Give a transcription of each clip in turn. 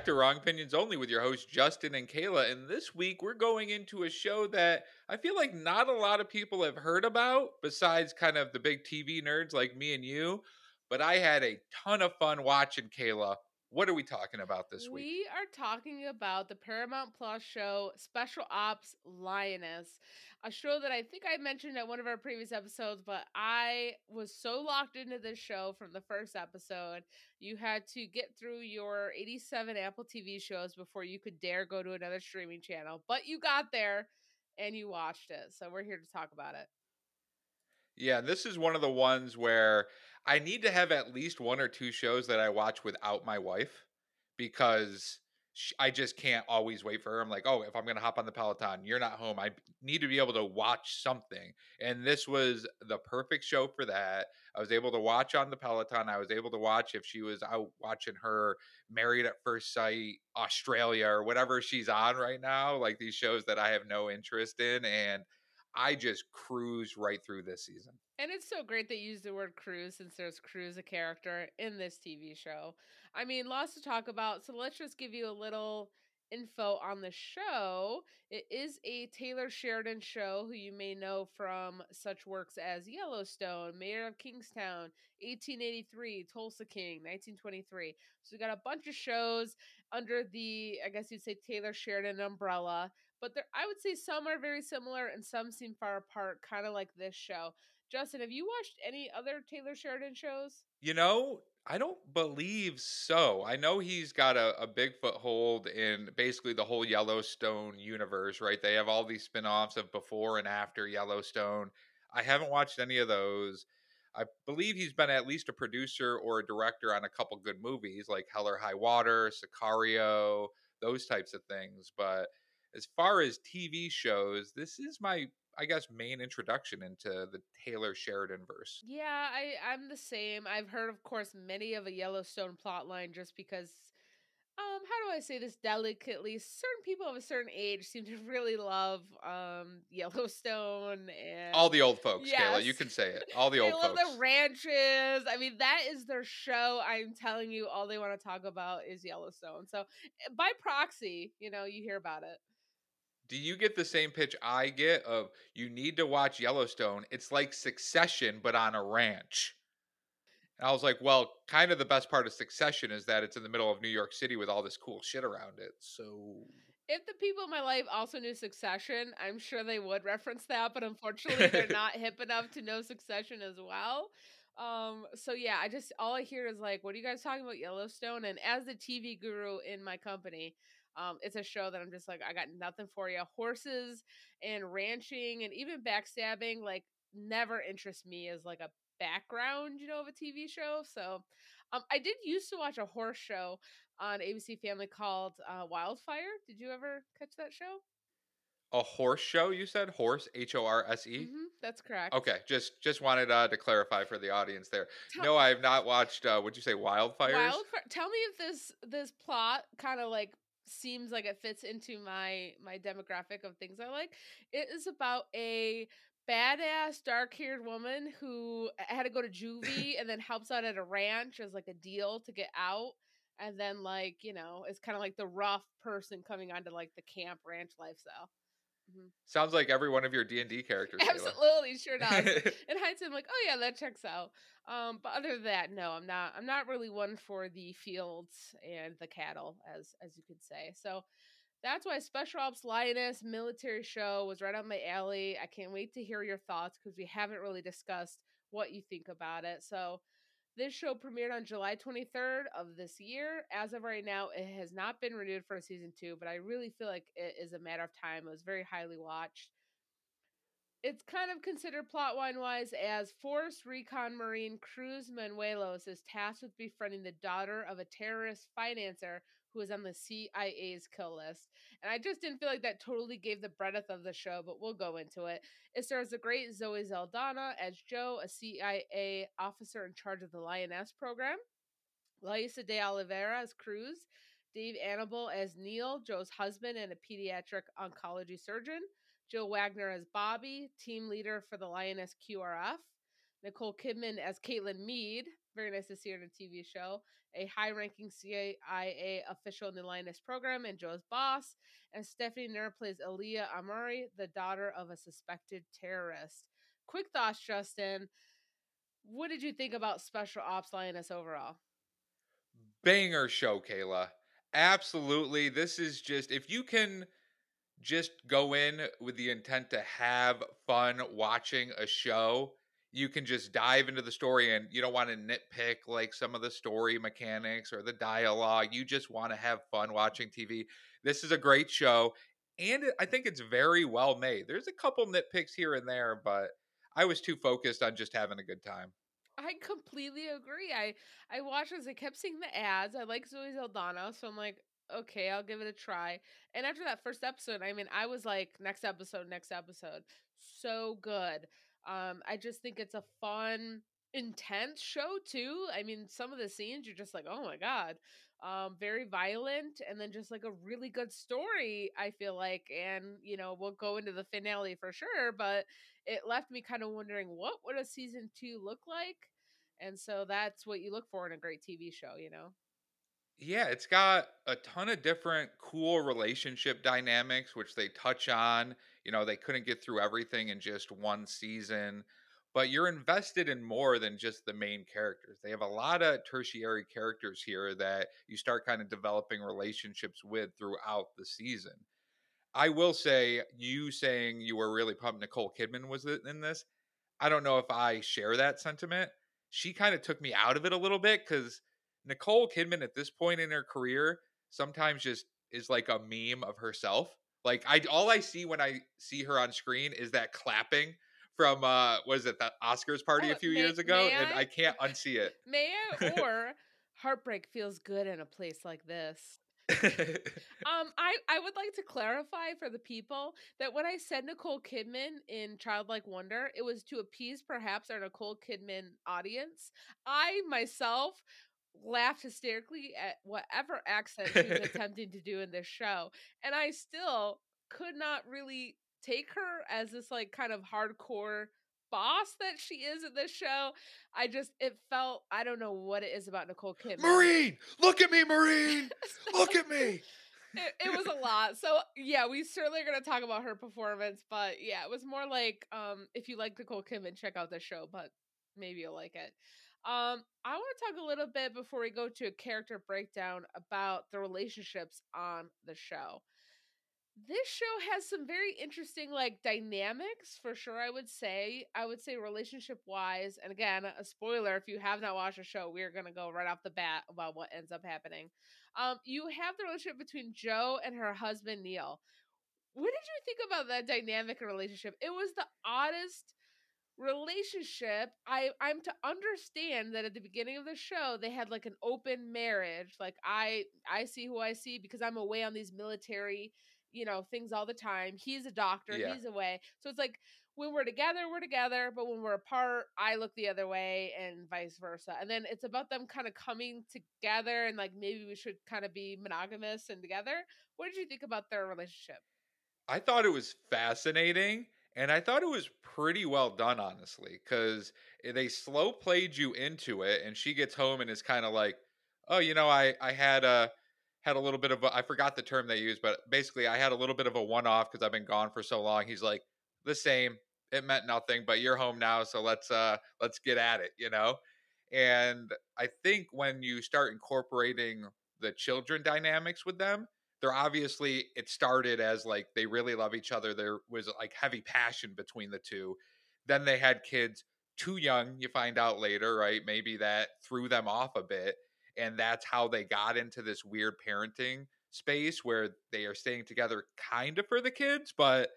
Back to Wrong Opinions Only with your hosts Justin and Kayla. And this week we're going into a show that I feel like not a lot of people have heard about, besides kind of the big TV nerds like me and you. But I had a ton of fun watching Kayla. What are we talking about this week? We are talking about the Paramount Plus show Special Ops Lioness, a show that I think I mentioned at one of our previous episodes, but I was so locked into this show from the first episode. You had to get through your 87 Apple TV shows before you could dare go to another streaming channel, but you got there and you watched it. So we're here to talk about it. Yeah, this is one of the ones where I need to have at least one or two shows that I watch without my wife because I just can't always wait for her. I'm like, oh, if I'm going to hop on the Peloton, you're not home. I need to be able to watch something. And this was the perfect show for that. I was able to watch on the Peloton. I was able to watch if she was out watching her Married at First Sight Australia or whatever she's on right now, like these shows that I have no interest in. And I just cruise right through this season. And it's so great that you use the word Cruz since there's cruise a character in this TV show. I mean, lots to talk about. So let's just give you a little info on the show. It is a Taylor Sheridan show who you may know from such works as Yellowstone, Mayor of Kingstown, 1883, Tulsa King, 1923. So we got a bunch of shows under the, I guess you'd say, Taylor Sheridan umbrella. But there, I would say some are very similar and some seem far apart, kind of like this show. Justin, have you watched any other Taylor Sheridan shows? You know, I don't believe so. I know he's got a, a big foothold in basically the whole Yellowstone universe, right? They have all these spin offs of before and after Yellowstone. I haven't watched any of those. I believe he's been at least a producer or a director on a couple good movies like Hell or High Water, Sicario, those types of things. But as far as TV shows, this is my I guess main introduction into the Taylor Sheridan verse. Yeah, I I'm the same. I've heard, of course, many of a Yellowstone plotline just because. Um, how do I say this delicately? Certain people of a certain age seem to really love um Yellowstone and all the old folks. Yes. Kayla, you can say it. All the old love folks. the ranches. I mean, that is their show. I'm telling you, all they want to talk about is Yellowstone. So, eh, by proxy, you know, you hear about it do you get the same pitch I get of you need to watch Yellowstone? It's like Succession, but on a ranch. And I was like, well, kind of the best part of Succession is that it's in the middle of New York City with all this cool shit around it. So if the people in my life also knew Succession, I'm sure they would reference that, but unfortunately they're not hip enough to know Succession as well. Um, so yeah, I just all I hear is like, what are you guys talking about Yellowstone? And as the TV guru in my company, um, it's a show that I'm just like, I got nothing for you. Horses and ranching and even backstabbing, like, never interest me as like a background, you know, of a TV show. So, um, I did used to watch a horse show on ABC Family called uh, Wildfire. Did you ever catch that show? A horse show, you said horse, H O R S E. Mm-hmm, that's correct. Okay, just just wanted uh, to clarify for the audience there. Tell, no, I have not watched. Uh, would you say Wildfires? Wildfire. Tell me if this this plot kind of like seems like it fits into my my demographic of things I like. It is about a badass dark-haired woman who had to go to juvie and then helps out at a ranch as like a deal to get out and then like you know it's kind of like the rough person coming onto like the camp ranch lifestyle Mm-hmm. Sounds like every one of your D and D characters. Absolutely, sure does. in hindsight, I'm like, oh yeah, that checks out. Um, but other than that, no, I'm not. I'm not really one for the fields and the cattle, as as you could say. So that's why Special Ops Lioness military show was right on my alley. I can't wait to hear your thoughts because we haven't really discussed what you think about it. So this show premiered on July 23rd of this year. As of right now, it has not been renewed for a season two, but I really feel like it is a matter of time. It was very highly watched. It's kind of considered plot line wise as Force Recon Marine Cruz Manuelos is tasked with befriending the daughter of a terrorist financer who was on the CIA's kill list. And I just didn't feel like that totally gave the breadth of the show, but we'll go into it. It stars the great Zoe Saldana as Joe, a CIA officer in charge of the Lioness program, Laysla De Oliveira as Cruz, Dave Annable as Neil, Joe's husband and a pediatric oncology surgeon, Jill Wagner as Bobby, team leader for the Lioness QRF, Nicole Kidman as Kaitlyn Meade. Very nice to see her in a TV show. A high ranking CIA official in the Lioness program and Joe's boss. And Stephanie Nur plays Aaliyah Amrohi, the daughter of a suspected terrorist. Quick thoughts, Justin. What did you think about Special Ops Lioness overall? Banger show, Kayla. Absolutely. This is just, if you can just go in with the intent to have fun watching a show, you can just dive into the story and you don't want to nitpick like some of the story mechanics or the dialogue. You just want to have fun watching TV. This is a great show and I think it's very well made. There's a couple nitpicks here and there, but I was too focused on just having a good time. I completely agree. I I watched as I kept seeing the ads. I like Zoe Saldana, so I'm like, okay, I'll give it a try. And after that first episode, I mean, I was like, next episode, next episode. So good. Um, I just think it's a fun, intense show too. I mean, some of the scenes you're just like, oh my god. Um, very violent and then just like a really good story, I feel like. And, you know, we'll go into the finale for sure, but it left me kind of wondering what would a season two look like? And so that's what you look for in a great TV show, you know? Yeah, it's got a ton of different cool relationship dynamics, which they touch on. You know, they couldn't get through everything in just one season, but you're invested in more than just the main characters. They have a lot of tertiary characters here that you start kind of developing relationships with throughout the season. I will say, you saying you were really pumped Nicole Kidman was in this. I don't know if I share that sentiment. She kind of took me out of it a little bit because Nicole Kidman at this point in her career sometimes just is like a meme of herself. Like I all I see when I see her on screen is that clapping from uh was it that Oscars party oh, a few may, years ago and I, I can't unsee it. May I or heartbreak feels good in a place like this. um, I I would like to clarify for the people that when I said Nicole Kidman in Childlike Wonder, it was to appease perhaps our Nicole Kidman audience. I myself laughed hysterically at whatever accent she was attempting to do in this show. And I still could not really take her as this like kind of hardcore boss that she is in this show. I just it felt I don't know what it is about Nicole Kidman. Marine, look at me, Marine, look at me. It, it, was a lot. So yeah, we certainly are going to talk about her performance, but yeah, it was more like um if you like Nicole Kidman, check out the show, but maybe you'll like it. Um, I want to talk a little bit before we go to a character breakdown about the relationships on the show. This show has some very interesting like dynamics for sure, I would say. I would say relationship wise, and again, a spoiler if you have not watched the show, we're gonna go right off the bat about what ends up happening. Um, you have the relationship between Joe and her husband Neil. What did you think about that dynamic relationship? It was the oddest relationship i i'm to understand that at the beginning of the show they had like an open marriage like i i see who i see because i'm away on these military you know things all the time. He's a doctor yeah. he's away. So it's like when we're together we're together but when we're apart i look the other way and vice versa. And then it's about them kind of coming together and like maybe we should kind of be monogamous and together. What did you think about their relationship? I thought it was fascinating and I thought it was pretty well done, honestly, because they slow played you into it, and she gets home and is kind of like, "Oh, you know, I I had a had a little bit of a, I forgot the term they used, but basically I had a little bit of a one off because I've been gone for so long." He's like, "The same. It meant nothing, but you're home now, so let's uh let's get at it," you know. And I think when you start incorporating the children dynamics with them, they're obviously it started as like they really love each other there was like heavy passion between the two then they had kids too young you find out later right maybe that threw them off a bit and that's how they got into this weird parenting space where they are staying together kind of for the kids but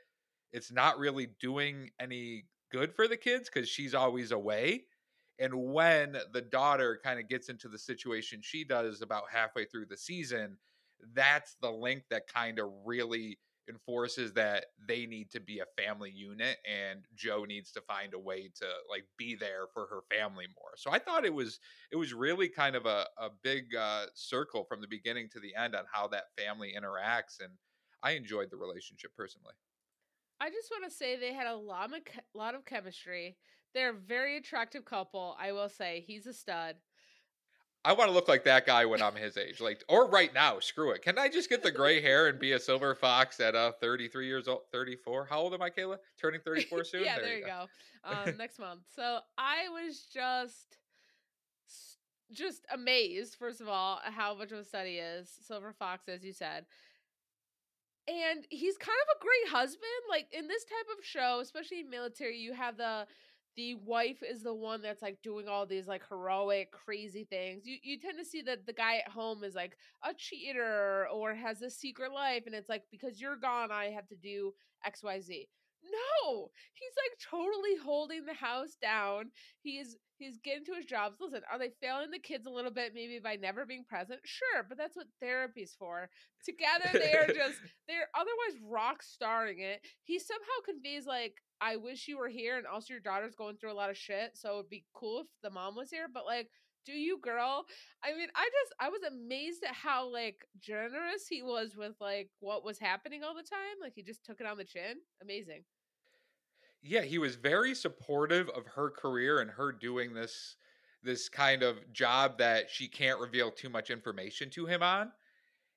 it's not really doing any good for the kids because she's always away and when the daughter kind of gets into the situation she does about halfway through the season that's the link that kind of really enforces that they need to be a family unit and Joe needs to find a way to like be there for her family more. So I thought it was it was really kind of a, a big uh, circle from the beginning to the end on how that family interacts and I enjoyed the relationship personally. I just want to say they had a lot of lot of chemistry. They're a very attractive couple. I will say he's a stud. I want to look like that guy when I'm his age, like or right now. Screw it. Can I just get the gray hair and be a silver fox at uh 33 years old, 34? How old am I, Kayla? Turning 34 soon. yeah, there, there you go. go. Um, next month. So I was just just amazed, first of all, how much of a study is Silver Fox, as you said. And he's kind of a great husband. Like in this type of show, especially in military, you have the the wife is the one that's like doing all these like heroic crazy things. You you tend to see that the guy at home is like a cheater or has a secret life and it's like because you're gone i have to do xyz no! He's like totally holding the house down. He's he's getting to his jobs. Listen are they failing the kids a little bit maybe by never being present? Sure but that's what therapy's for. Together they're just they're otherwise rock starring it. He somehow conveys like I wish you were here and also your daughter's going through a lot of shit, so it'd be cool if the mom was here, but like do you girl? I mean i just i was amazed at how like generous he was with like what was happening all the time like he just took it on the chin? Amazing. Yeah he was very supportive of her career and her doing this this kind of job that she can't reveal too much information to him on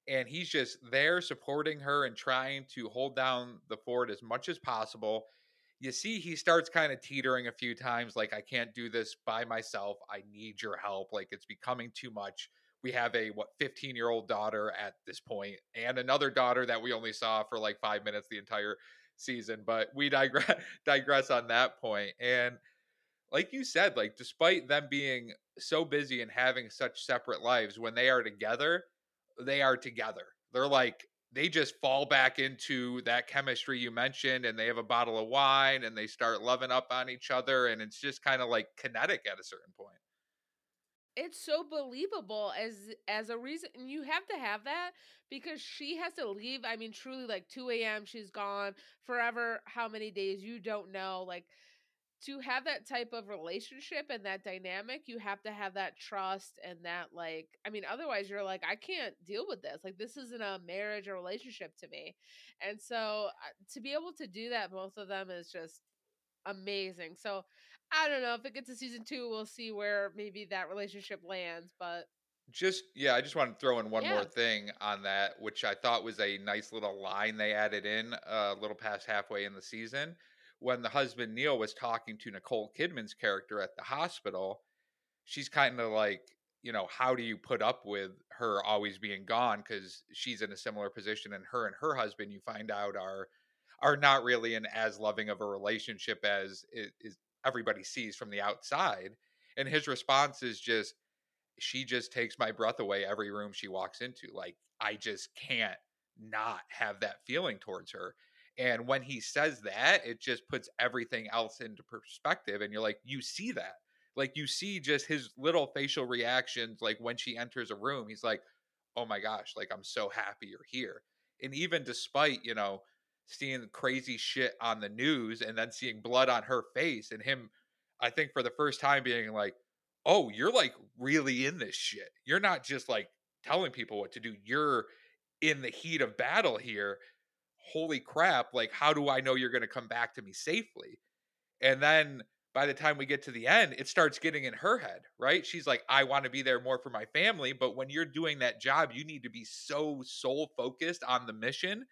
and he's just there supporting her and trying to hold down the fort as much as possible you see he starts kind of teetering a few times like i can't do this by myself i need your help like it's becoming too much. We have a what 15 year old daughter at this point and another daughter that we only saw for like five minutes the entire season but we digress digress on that point and like you said like despite them being so busy and having such separate lives when they are together they are together. They're like they just fall back into that chemistry you mentioned and they have a bottle of wine and they start loving up on each other and it's just kind of like kinetic at a certain point. It's so believable as as a reason you have to have that because she has to leave i mean truly like 2 a.m she's gone forever how many days you don't know like to have that type of relationship and that dynamic, you have to have that trust and that like I mean otherwise you're like I can't deal with this. Like this isn't a marriage or relationship to me. And so uh, to be able to do that both of them is just amazing. So I don't know if it gets to season 2 we'll see where maybe that relationship lands, but just yeah, I just want to throw in one yeah. more thing on that, which I thought was a nice little line they added in uh, a little past halfway in the season when the husband Neil was talking to Nicole Kidman's character at the hospital, she's kind of like, you know, how do you put up with her always being gone? Because she's in a similar position and her and her husband you find out are are not really in as loving of a relationship as it is everybody sees from the outside. And his response is just she just takes my breath away every room she walks into. Like i just can't not have that feeling towards her and when he says that, it just puts everything else into perspective. And you're like, you see that. Like you see just his little facial reactions, like when she enters a room, he's like, Oh my gosh, like I'm so happy you're here. And even despite, you know, seeing crazy shit on the news and then seeing blood on her face and him, I think for the first time being like, Oh, you're like really in this shit. You're not just like telling people what to do. You're in the heat of battle here holy crap, like, how do I know you're going to come back to me safely? And then by the time we get to the end, it starts getting in her head, right? She's like, I want to be there more for my family. But when you're doing that job, you need to be so soul focused on the mission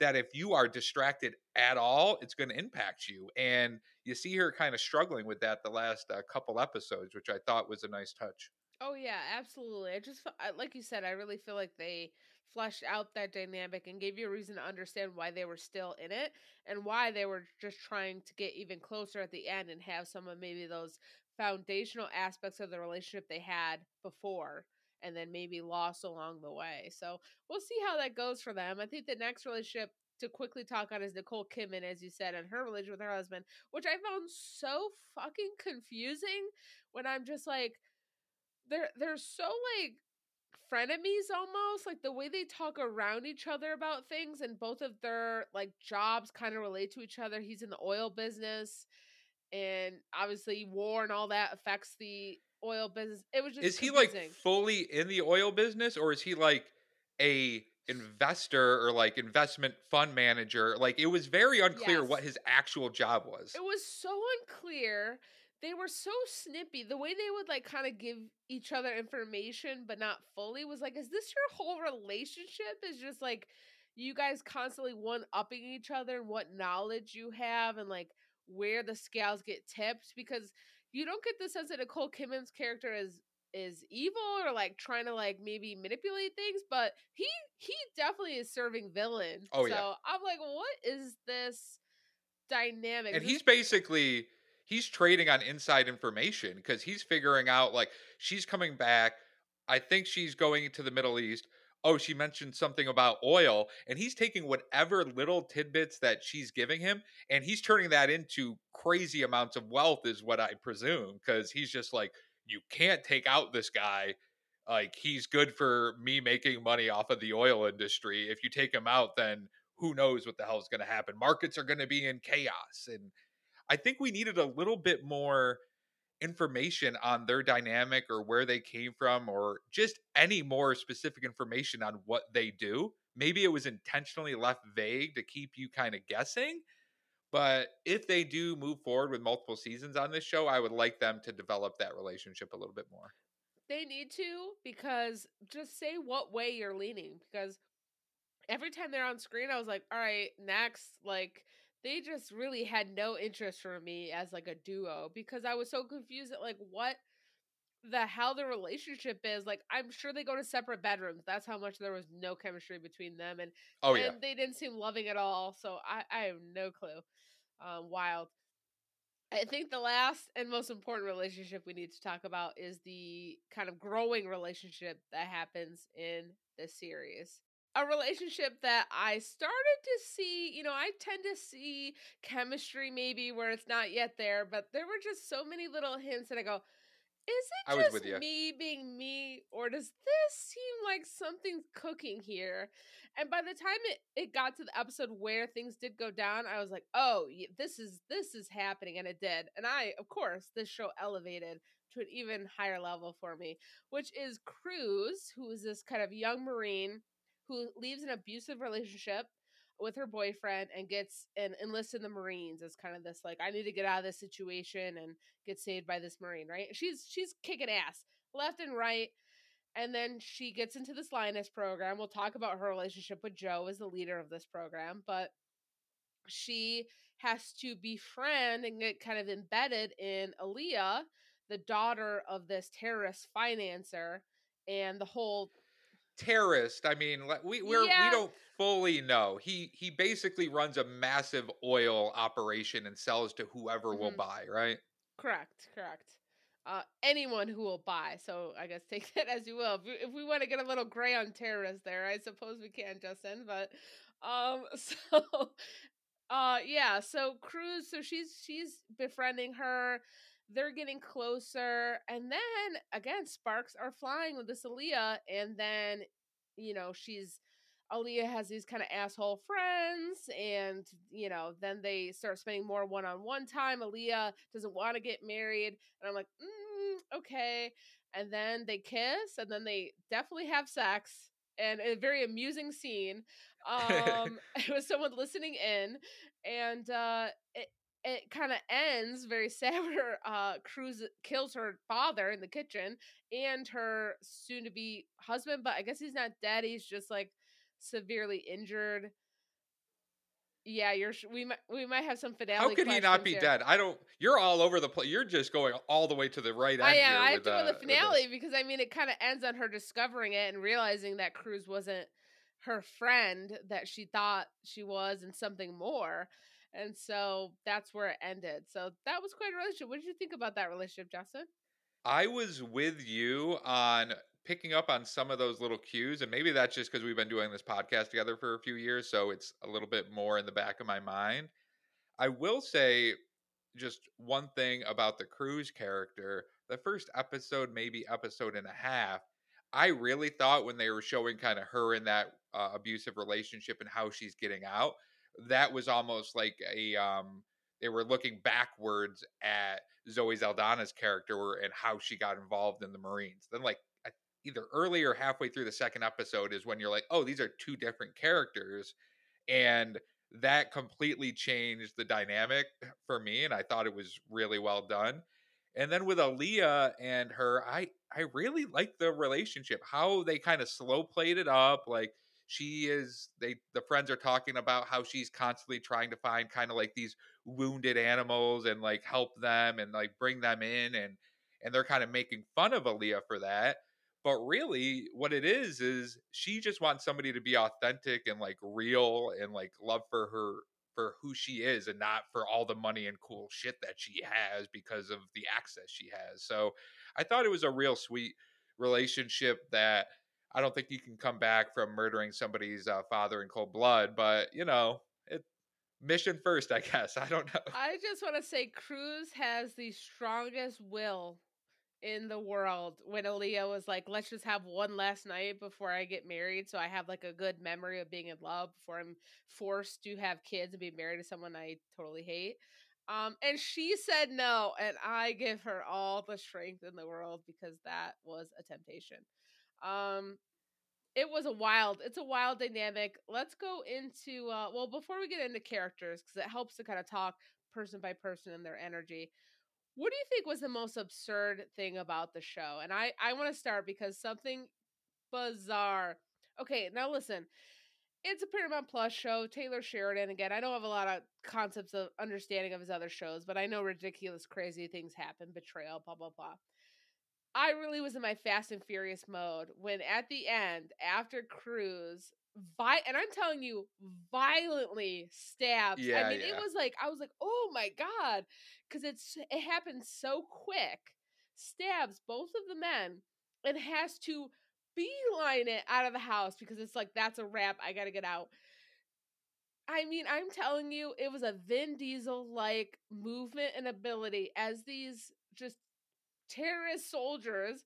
that if you are distracted at all, it's going to impact you. And you see her kind of struggling with that the last uh, couple episodes, which I thought was a nice touch. Oh yeah, absolutely. I just like you said, I really feel like they fleshed out that dynamic and gave you a reason to understand why they were still in it and why they were just trying to get even closer at the end and have some of maybe those foundational aspects of the relationship they had before and then maybe lost along the way. So we'll see how that goes for them. I think the next relationship to quickly talk on is Nicole Kidman, as you said, and her relationship with her husband, which I found so fucking confusing when I'm just like, they're they're so like frenemies almost like the way they talk around each other about things and both of their like jobs kind of relate to each other he's in the oil business and obviously war and all that affects the oil business it was just is confusing. he like fully in the oil business or is he like a investor or like investment fund manager like it was very unclear yes. what his actual job was it was so unclear they were so snippy. The way they would like kind of give each other information but not fully was like, is this your whole relationship? Is just like you guys constantly one upping each other and what knowledge you have and like where the scales get tipped because you don't get the sense that Nicole Kidman's character is is evil or like trying to like maybe manipulate things, but he he definitely is serving villain. Oh, so yeah. I'm like, what is this dynamic? and he's basically he's trading on inside information because he's figuring out like she's coming back i think she's going to the middle east oh she mentioned something about oil and he's taking whatever little tidbits that she's giving him and he's turning that into crazy amounts of wealth is what i presume because he's just like you can't take out this guy like he's good for me making money off of the oil industry if you take him out then who knows what the hell is going to happen markets are going to be in chaos and I think we needed a little bit more information on their dynamic or where they came from or just any more specific information on what they do. Maybe it was intentionally left vague to keep you kind of guessing. But if they do move forward with multiple seasons on this show, I would like them to develop that relationship a little bit more. They need to because just say what way you're leaning because every time they're on screen I was like, "All right, next." Like they just really had no interest for me as like a duo because I was so confused at like what the hell the relationship is. Like I'm sure they go to separate bedrooms. That's how much there was no chemistry between them and Oh, yeah. and they didn't seem loving at all. So I I have no clue. Um wild. I think the last and most important relationship we need to talk about is the kind of growing relationship that happens in this series. A relationship that I started to see, you know, I tend to see chemistry maybe where it's not yet there, but there were just so many little hints that I go, is it just me being me, or does this seem like something's cooking here? And by the time it, it got to the episode where things did go down, I was like, oh, this is this is happening, and it did. And I, of course, this show elevated to an even higher level for me, which is Cruz, who is this kind of young marine who leaves an abusive relationship with her boyfriend and gets and enlists in the Marines as kind of this like I need to get out of this situation and get saved by this Marine, right? She's she's kicking ass left and right. And then she gets into this Lioness program. We'll talk about her relationship with Joe as the leader of this program, but she has to befriend and get kind of embedded in Aaliyah, the daughter of this terrorist financer, and the whole terrorist. I mean, we we're, Yeah. we don't fully know. He he basically runs a massive oil operation and sells to whoever will Mhm. buy. Right? Correct, correct. Uh, anyone who will buy. So I guess take that as you will. If we, if we want to get a little gray on terrorists there, I suppose we can, Justin. But um, so uh, yeah. So Cruz. So she's she's befriending her. They're getting closer, and then again, sparks are flying with this Aaliyah, and then you know she's Aaliyah has these kind of asshole friends, and you know, then they start spending more one on one time. Aaliyah doesn't want to get married, and I'm like, mm, okay. And then they kiss, and then they definitely have sex, and a very amusing scene. Um, it was someone listening in, and uh, it it kind of ends very sad. Where uh, Cruz kills her father in the kitchen and her soon to be husband, but I guess he's not dead. He's just like severely injured. Yeah, you're. We might. We might have some finale. How could he not be here. dead? I don't. You're all over the place. You're just going all the way to the right end. I am. I have with, to go uh, to the finale because I mean, it kind of ends on her discovering it and realizing that Cruz wasn't her friend that she thought she was, and something more. And so that's where it ended. So that was quite a relationship. What did you think about that relationship, Justin? I was with you on picking up on some of those little cues, and maybe that's just because we've been doing this podcast together for a few years, so it's a little bit more in the back of my mind. I will say just one thing about the Cruz character. The first episode, maybe episode and a half, I really thought when they were showing kind of her in that uh, abusive relationship and how she's getting out, that was almost like a um they were looking backwards at Zoe Saldana's character and how she got involved in the Marines. Then like either early or halfway through the second episode is when you're like, "Oh, these are two different characters." And that completely changed the dynamic for me and I thought it was really well done. And then with Aaliyah and her, I I really like the relationship. How they kind of slow played it up. Like she is they the friends are talking about how she's constantly trying to find kind of like these wounded animals and like help them and like bring them in and and they're kind of making fun of Aaliyah for that. But really, what it is is she just wants somebody to be authentic and like real and like love for her for who she is and not for all the money and cool shit that she has because of the access she has. So I thought it was a real sweet relationship that I don't think you can come back from murdering somebody's uh, father in cold blood, but you know, it mission first, I guess. I don't know. I just want to say Cruz has the strongest will in the world when Aaliyah was like, let's just have one last night before I get married. So I have like a good memory of being in love before I'm forced to have kids and be married to someone I totally hate. Um, and she said no, and I give her all the strength in the world because that was a temptation. Um, it was a wild, it's a wild dynamic. Let's go into uh, well before we get into characters because it helps to kind of talk person by person and their energy. What do you think was the most absurd thing about the show? And I I want to start because something bizarre. Okay, now listen. It's a Paramount Plus show. Taylor Sheridan again. I don't have a lot of concepts of understanding of his other shows, but I know ridiculous, crazy things happen, betrayal, blah blah blah. I really was in my Fast and Furious mode when at the end, after Cruz vi- and I'm telling you, violently stabbed. Yeah, I mean, yeah. it was like I was like, oh my god, because it's it happened so quick. Stabs both of the men and has to beeline it out of the house because it's like that's a wrap. I gotta get out. I mean, I'm telling you, it was a Vin Diesel like movement and ability as these just terrorist soldiers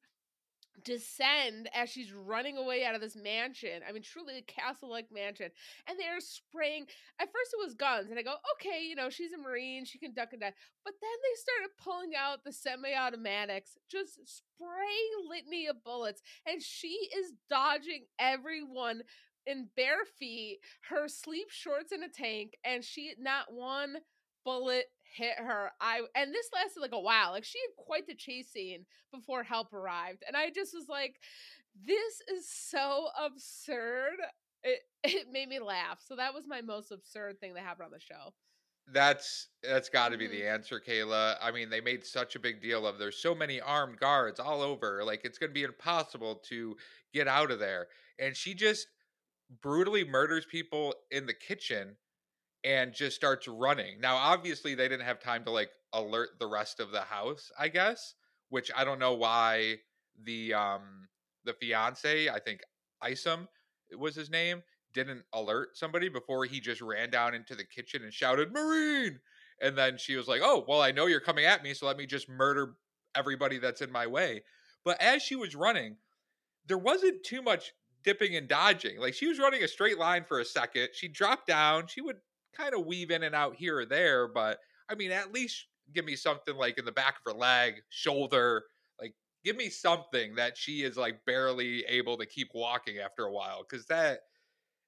descend as she's running away out of this mansion. I mean, truly a castle like mansion. And they're spraying. At first, it was guns. And I go, okay, you know, she's a Marine. She can duck and dive. But then they started pulling out the semi automatics, just spraying litany of bullets. And she is dodging everyone in bare feet, her sleep shorts in a tank. And she, not one bullet hit her. I and this lasted like a while. Like she had quite the chase scene before help arrived. And I just was like, this is so absurd. It it made me laugh. So that was my most absurd thing that happened on the show. That's that's got to be Mhm. the answer, Kayla. I mean, they made such a big deal of there's so many armed guards all over. Like it's going to be impossible to get out of there. And she just brutally murders people in the kitchen and just starts running. Now, obviously, they didn't have time to like alert the rest of the house, I guess, which I don't know why the um the fiance, I think Isom was his name, didn't alert somebody before he just ran down into the kitchen and shouted "Marine!" And then she was like, "Oh, well, I know you're coming at me, so let me just murder everybody that's in my way." But as she was running, there wasn't too much dipping and dodging. Like she was running a straight line for a second. She dropped down. She would kind of weave in and out here or there, but I mean, at least give me something like in the back of her leg, shoulder, like give me something that she is like barely able to keep walking after a while cuz that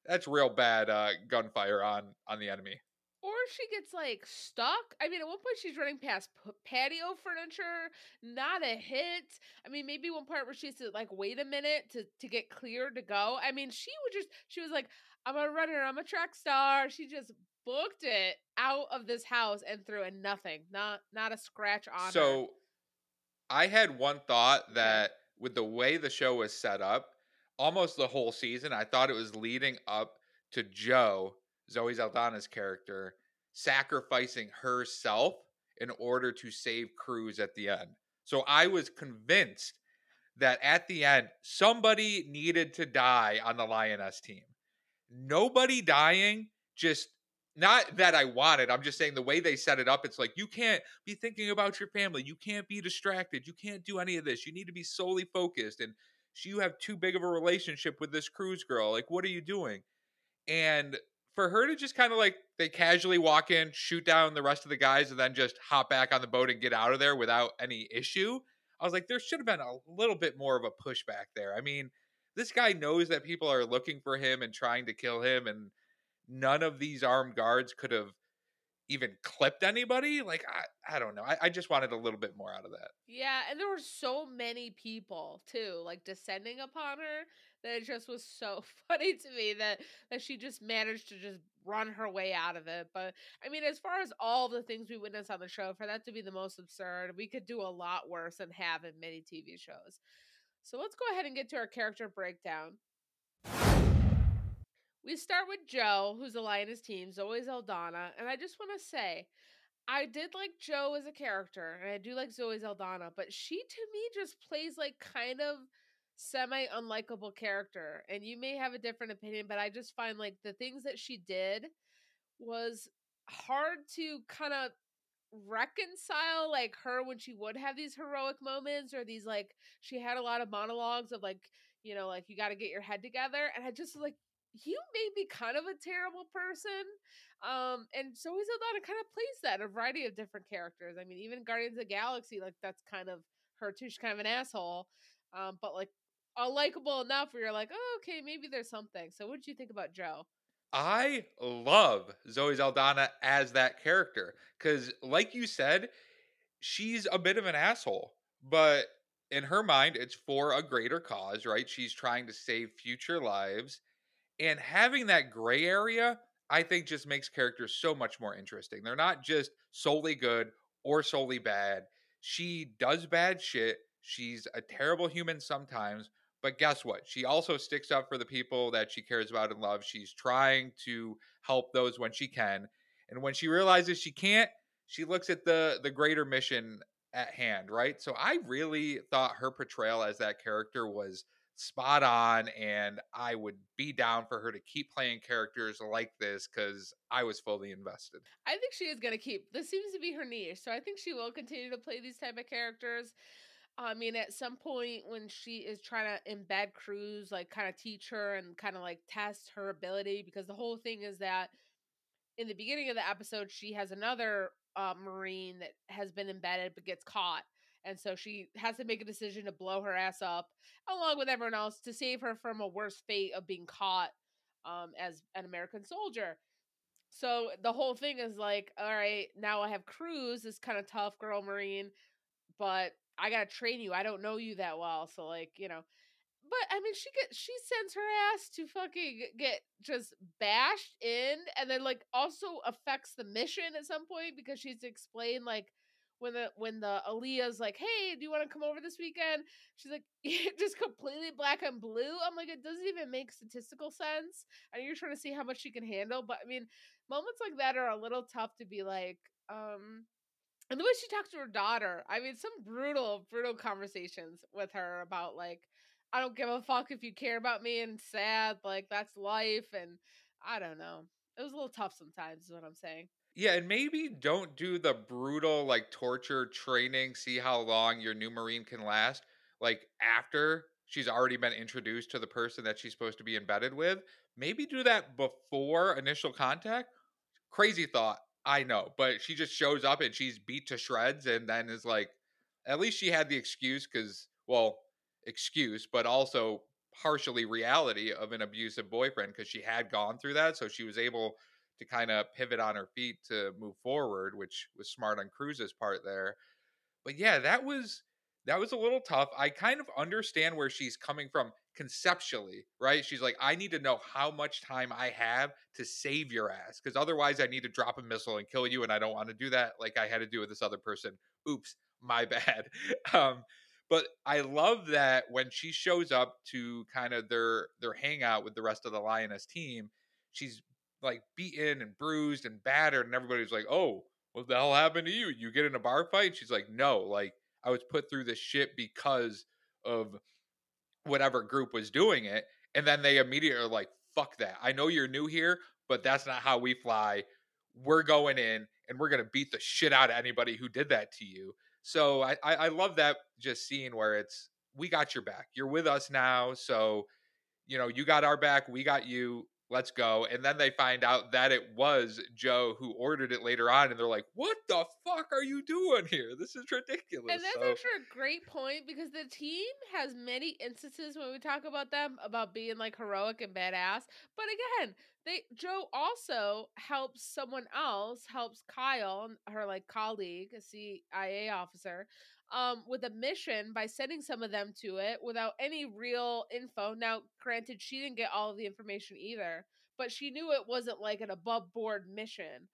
that's real bad uh gunfire on on the enemy. Or she gets like stuck. I mean, at one point she's running past p- patio furniture, not a hit. I mean, maybe one part where she has to like wait a minute to to get clear to go. I mean, she would just she was like, "I'm a runner. I'm a track star." She just booked it out of this house and threw in nothing, not not a scratch on her. So I had one thought mm-hmm. that with the way the show was set up, almost the whole season, I thought it was leading up to Joe, Zoe Saldana's character, sacrificing herself in order to save Cruz at the end. So I was convinced that at the end, somebody needed to die on the Lioness team. Nobody dying, just not that I wanted. I'm just saying the way they set it up, it's like you can't be thinking about your family. You can't be distracted. You can't do any of this. You need to be solely focused. And so you have too big of a relationship with this Cruz girl. Like, what are you doing? And for her to just kind of like they casually walk in, shoot down the rest of the guys, and then just hop back on the boat and get out of there without any issue. I was like, there should have been a little bit more of a pushback there. I mean, this guy knows that people are looking for him and trying to kill him, and none of these armed guards could have even clipped anybody. Like I, I don't know. I, I just wanted a little bit more out of that. Yeah, and there were so many people too, like descending upon her that it just was so funny to me that that she just managed to just run her way out of it. But I mean, as far as all the things we witnessed on the show, for that to be the most absurd, we could do a lot worse than have in many TV shows. So let's go ahead and get to our character breakdown. We start with Joe, who's a lioness team, Zoe Saldana, and I just want to say, I did like Joe as a character, and I do like Zoe Saldana, but she to me just plays like kind of semi unlikable character. And you may have a different opinion, but I just find like the things that she did was hard to kind of reconcile like her when she would have these heroic moments or these like she had a lot of monologues of like you know like you got to get your head together and i just like you may be kind of a terrible person. Um, and Zoe Saldana kind of plays that a variety of different characters. I mean, even Guardians of the Galaxy, like that's kind of her too. She's kind of an asshole. Um, but like a likable enough where you're like, oh, okay, maybe there's something. So what did you think about Joe? I love Zoe Saldana as that character. Cause like you said, she's a bit of an asshole, but in her mind, it's for a greater cause, right? She's trying to save future lives and having that gray area, I think just makes characters so much more interesting. They're not just solely good or solely bad. She does bad shit. She's a terrible human sometimes, but guess what? She also sticks up for the people that she cares about and loves. She's trying to help those when she can. And when she realizes she can't, she looks at the the greater mission at hand, right? So I really thought her portrayal as that character was spot on and i would be down for her to keep playing characters like this because i was fully invested. I think she is going to keep this seems to be her niche so i think she will continue to play these type of characters. I mean at some point when she is trying to embed cruz like kind of teach her and kind of like test her ability because the whole thing is that in the beginning of the episode she has another uh, marine that has been embedded but gets caught and so she has to make a decision to blow her ass up along with everyone else to save her from a worse fate of being caught um, as an American soldier. So the whole thing is like, all right, now I have Cruz, this kind of tough girl marine, but I gotta train you. I don't know you that well, so like, you know. But I mean, she gets she sends her ass to fucking get just bashed in, and then like also affects the mission at some point because she's explained like when the when the Aaliyah's like, "Hey, do you want to come over this weekend?" She's like, just completely black and blue. I'm like, it doesn't even make statistical sense. and you're trying to see how much she can handle, but I mean, moments like that are a little tough to be like, um, and the way she talks to her daughter, I mean, some brutal, brutal conversations with her about like, I don't give a fuck if you care about me and sad, like that's life, and I don't know. It was a little tough sometimes, is what I'm saying. Yeah, and maybe don't do the brutal like torture training, see how long your new marine can last. Like after she's already been introduced to the person that she's supposed to be embedded with. Maybe do that before initial contact. Crazy thought, I know, but she just shows up and she's beat to shreds and then is like at least she had the excuse cuz well, excuse, but also partially reality of an abusive boyfriend because she had gone through that so she was able to kind of pivot on her feet to move forward, which was smart on Cruz's part there. But yeah, that was that was a little tough. I kind of understand where she's coming from conceptually, right? She's like, I need to know how much time I have to save your ass because otherwise I need to drop a missile and kill you, and I don't want to do that like I had to do with this other person. Oops, my bad. Um, but I love that when she shows up to kind of their their hangout with the rest of the Lioness team, she's like beaten and bruised and battered, and everybody's like, "Oh, what the hell happened to you? You get in a bar fight?" She's like, "No, like I was put through this shit because of whatever group was doing it." And then they immediately are like, "Fuck that! I know you're new here, but that's not how we fly. We're going in and we're gonna beat the shit out of anybody who did that to you." So I, I, I love that just seeing where it's we got your back. You're with us now, so you know you got our back. We got you let's go. And then they find out that it was Joe who ordered it later on, and they're like, what the fuck are you doing here? This is ridiculous. And that's so, actually a great point because the team has many instances when we talk about them about being like heroic and badass. But again, they Joe also helps someone else, helps Kyle, her like colleague, a CIA officer, um, with a mission by sending some of them to it without any real info. Now, granted, she didn't get all of the information either, but she knew it wasn't like an above board mission.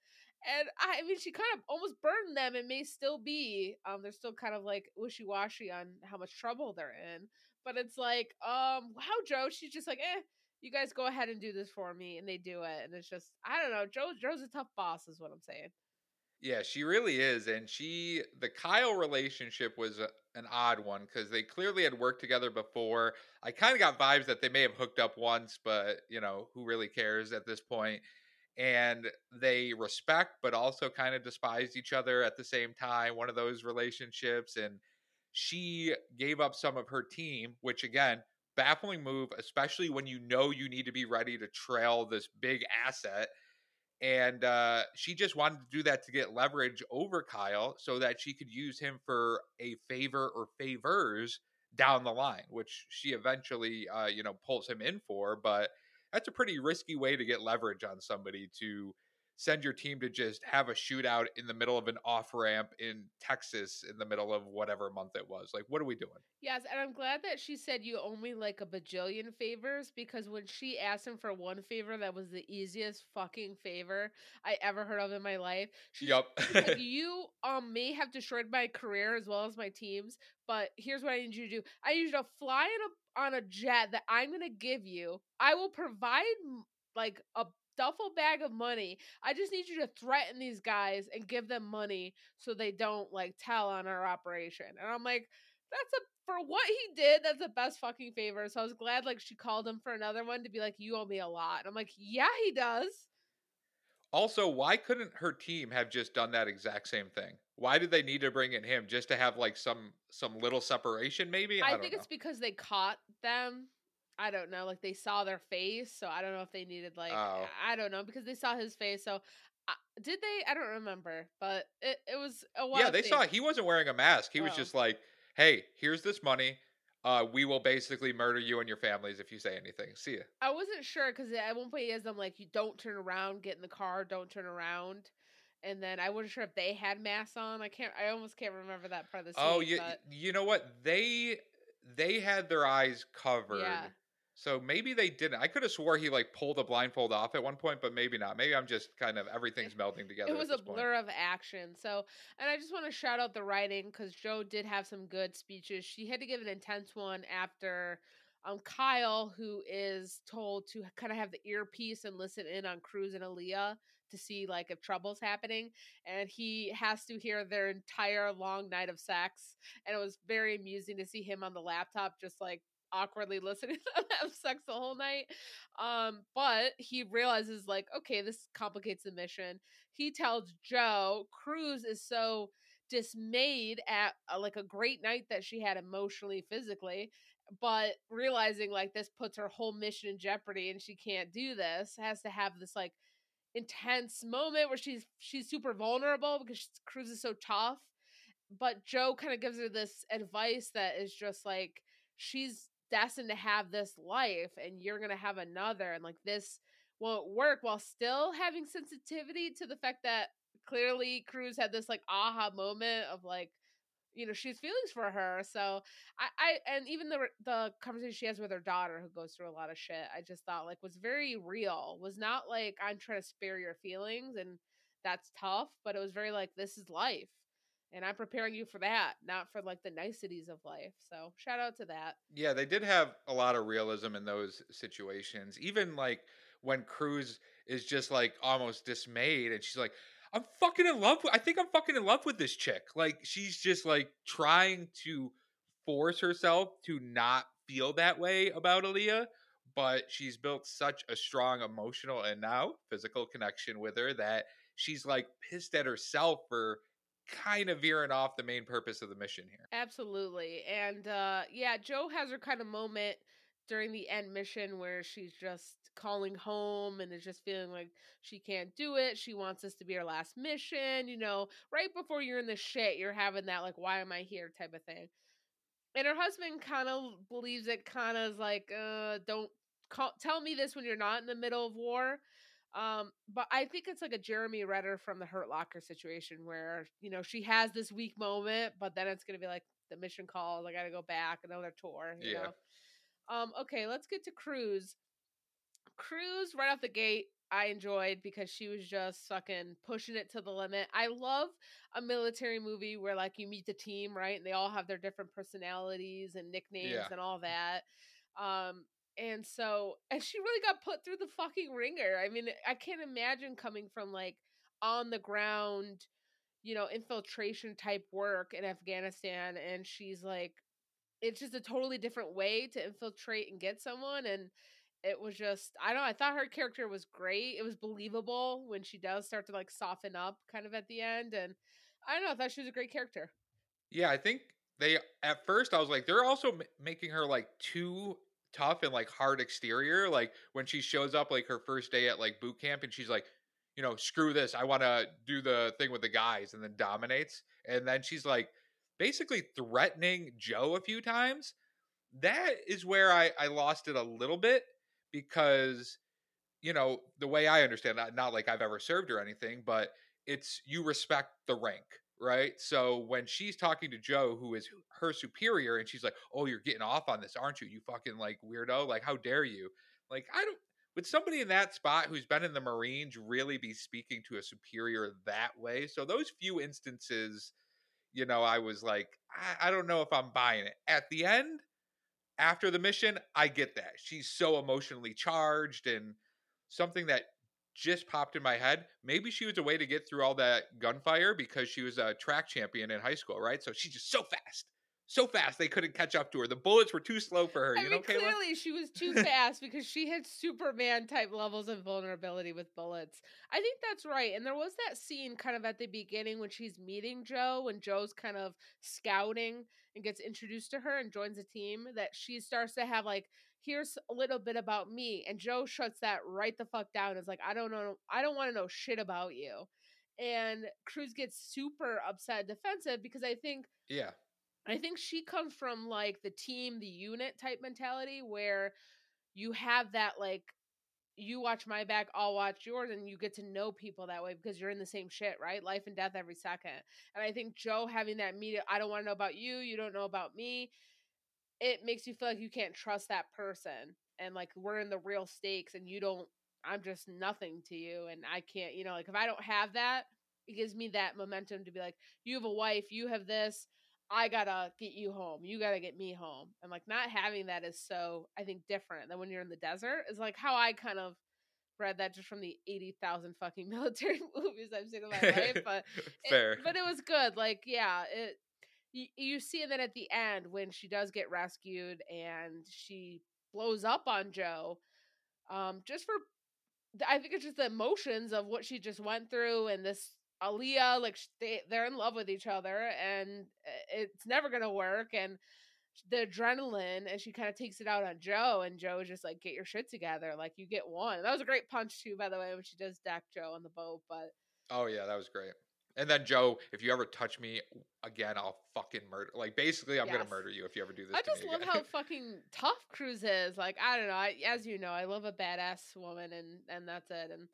And I, I mean, she kind of almost burned them and may still be. Um, they're still kind of like wishy washy on how much trouble they're in. But it's like, um, wow, Joe, she's just like, eh, you guys go ahead and do this for me, and they do it, and it's just, I don't know, Joe, Joe's a tough boss, is what I'm saying. Yeah, she really is. And she, the Kyle relationship was a, an odd one because they clearly had worked together before. I kind of got vibes that they may have hooked up once, but, you know, who really cares at this point? And they respect, but also kind of despised each other at the same time. One of those relationships. And she gave up some of her team, which again, baffling move, especially when you know you need to be ready to trail this big asset and uh, she just wanted to do that to get leverage over Kyle so that she could use him for a favor or favors down the line, which she eventually, uh, you know, pulls him in for. But that's a pretty risky way to get leverage on somebody to send your team to just have a shootout in the middle of an off ramp in Texas in the middle of whatever month it was. Like, what are we doing? Yes, and I'm glad that she said you owe me like a bajillion favors because when she asked him for one favor, that was the easiest fucking favor I ever heard of in my life. She's, yep. like, you um may have destroyed my career as well as my team's, but here's what I need you to do. I need you to fly in a on a jet that I'm gonna give you. I will provide like a duffel bag of money. I just need you to threaten these guys and give them money so they don't like tell on our operation. And I'm like, that's a for what he did, that's the best fucking favor. So I was glad like she called him for another one to be like, you owe me a lot. And I'm like, yeah, he does. Also, why couldn't her team have just done that exact same thing? Why did they need to bring in him just to have like some some little separation? Maybe I, I think know. it's because they caught them I don't know, like they saw their face, so I don't know if they needed like oh. I don't know because they saw his face. So uh, did they? I don't remember, but it, it was a while. Yeah, they thing. saw he wasn't wearing a mask. He oh. was just like, "Hey, here's this money. Uh, we will basically murder you and your families if you say anything. See ya." I wasn't sure because at one point he has them like, "You don't turn around, get in the car, don't turn around." And then I wasn't sure if they had masks on. I can't. I almost can't remember that part of the oh, scene. Oh, you, but... you know what? They they had their eyes covered. Yeah so maybe they didn't. I could have swore he like pulled a blindfold off at one point, but maybe not. Maybe I'm just kind of everything's melting together. It was a blur point. of action. So, and I just want to shout out the writing because Joe did have some good speeches. She had to give an intense one after um, Kyle, who is told to kind of have the earpiece and listen in on Cruz and Aaliyah to see like if trouble's happening, and he has to hear their entire long night of sex, and it was very amusing to see him on the laptop just like awkwardly listening to them have sex the whole night. Um, but he realizes like, okay, this complicates the mission. He tells Joe Cruz is so dismayed at uh, like a great night that she had emotionally, physically, but realizing like this puts her whole mission in jeopardy and she can't do this, has to have this like intense moment where she's she's super vulnerable because Cruz is so tough. But Joe kind of gives her this advice that is just like she's destined to have this life and you're going to have another and like this won't work while still having sensitivity to the fact that clearly Cruz had this like aha moment of like you know she's feelings for her so I, I and even the the conversation she has with her daughter who goes through a lot of shit i just thought like was very real was not like i'm trying to spare your feelings and that's tough but it was very like this is life and I'm preparing you for that, not for like the niceties of life. So shout out to that. Yeah, they did have a lot of realism in those situations. Even like when Cruz is just like almost dismayed and she's like, I'm fucking in love with I think I'm fucking in love with this chick. Like she's just like trying to force herself to not feel that way about Aaliyah, but she's built such a strong emotional and now physical connection with her that she's like pissed at herself for kind of veering off the main purpose of the mission here. Absolutely. And uh yeah, Joe has her kind of moment during the end mission where she's just calling home and is just feeling like she can't do it. She wants this to be her last mission, you know, right before you're in the shit, you're having that like why am I here type of thing. And her husband kind of believes it kind of is like uh don't call, tell me this when you're not in the middle of war. Um, but I think it's like a Jeremy Renner from the Hurt Locker situation where, you know, she has this weak moment, but then it's gonna be like the mission calls, I gotta go back, another tour, you yeah. know. Um, okay, let's get to Cruz. Cruz right off the gate, I enjoyed because she was just fucking pushing it to the limit. I love a military movie where like you meet the team, right? And they all have their different personalities and nicknames yeah. and all that. Um, and so and she really got put through the fucking ringer. I mean, I can't imagine coming from like on the ground, you know, infiltration type work in Afghanistan and she's like it's just a totally different way to infiltrate and get someone and it was just I don't know, I thought her character was great. It was believable when she does start to like soften up kind of at the end and I don't know, I thought she was a great character. Yeah, I think they at first I was like they're also m- making her like too tough and like hard exterior like when she shows up like her first day at like boot camp and she's like you know screw this I want to do the thing with the guys and then dominates and then she's like basically threatening Joe a few times, that is where I, I lost it a little bit because, you know, the way I understand that, not like I've ever served or anything, but it's you respect the rank, right? So when she's talking to Joe, who is her superior, and she's like, Oh, you're getting off on this, aren't you? You fucking like weirdo. Like, how dare you? Like, I don't would somebody in that spot who's been in the Marines really be speaking to a superior that way? So those few instances you know, I was like, I, I don't know if I'm buying it. At the end, after the mission, I get that. She's so emotionally charged and something that just popped in my head. Maybe she was a way to get through all that gunfire because she was a track champion in high school, right? So she's just so fast so fast they couldn't catch up to her. The bullets were too slow for her. I you mean, know, Kayla? clearly she was too fast because she had Superman type levels of vulnerability with bullets. I think that's right. And there was that scene kind of at the beginning when she's meeting Joe, when Joe's kind of scouting and gets introduced to her and joins the team, that she starts to have like, here's a little bit about me. And Joe shuts that right the fuck down. Is like, I don't know, I don't want to know shit about you. And Cruz gets super upset, defensive because I think yeah I think she comes from like the team, the unit type mentality where you have that like you watch my back, I'll watch yours, and you get to know people that way because you're in the same shit, right? Life and death every second. And I think Joe having that media, I don't want to know about you, you don't know about me, it makes you feel like you can't trust that person. And like we're in the real stakes and you don't I'm just nothing to you and I can't, you know, like if I don't have that, it gives me that momentum to be like, you have a wife, you have this, I gotta get you home. You gotta get me home. And like not having that is so I think different than when you're in the desert is like how I kind of read that just from the eighty thousand fucking military movies I've seen in my life. But fair. It, but it was good. Like yeah, it you, you see that at the end when she does get rescued and she blows up on Joe. Um, just for I think it's just the emotions of what she just went through and this Aaliyah, like they they're in love with each other, and eh, it's never gonna work. And the adrenaline, and she kind of takes it out on Joe, and Joe is just like, "Get your shit together, like you get one." That was a great punch too, by the way, when she does deck Joe on the boat. But oh yeah, that was great. And then Joe, if you ever touch me again, I'll fucking murder. Like basically, I'm yes. gonna murder you if you ever do this. I just love how fucking tough Cruz is. Like I don't know. I, as you know, I love a badass woman, and and that's it. And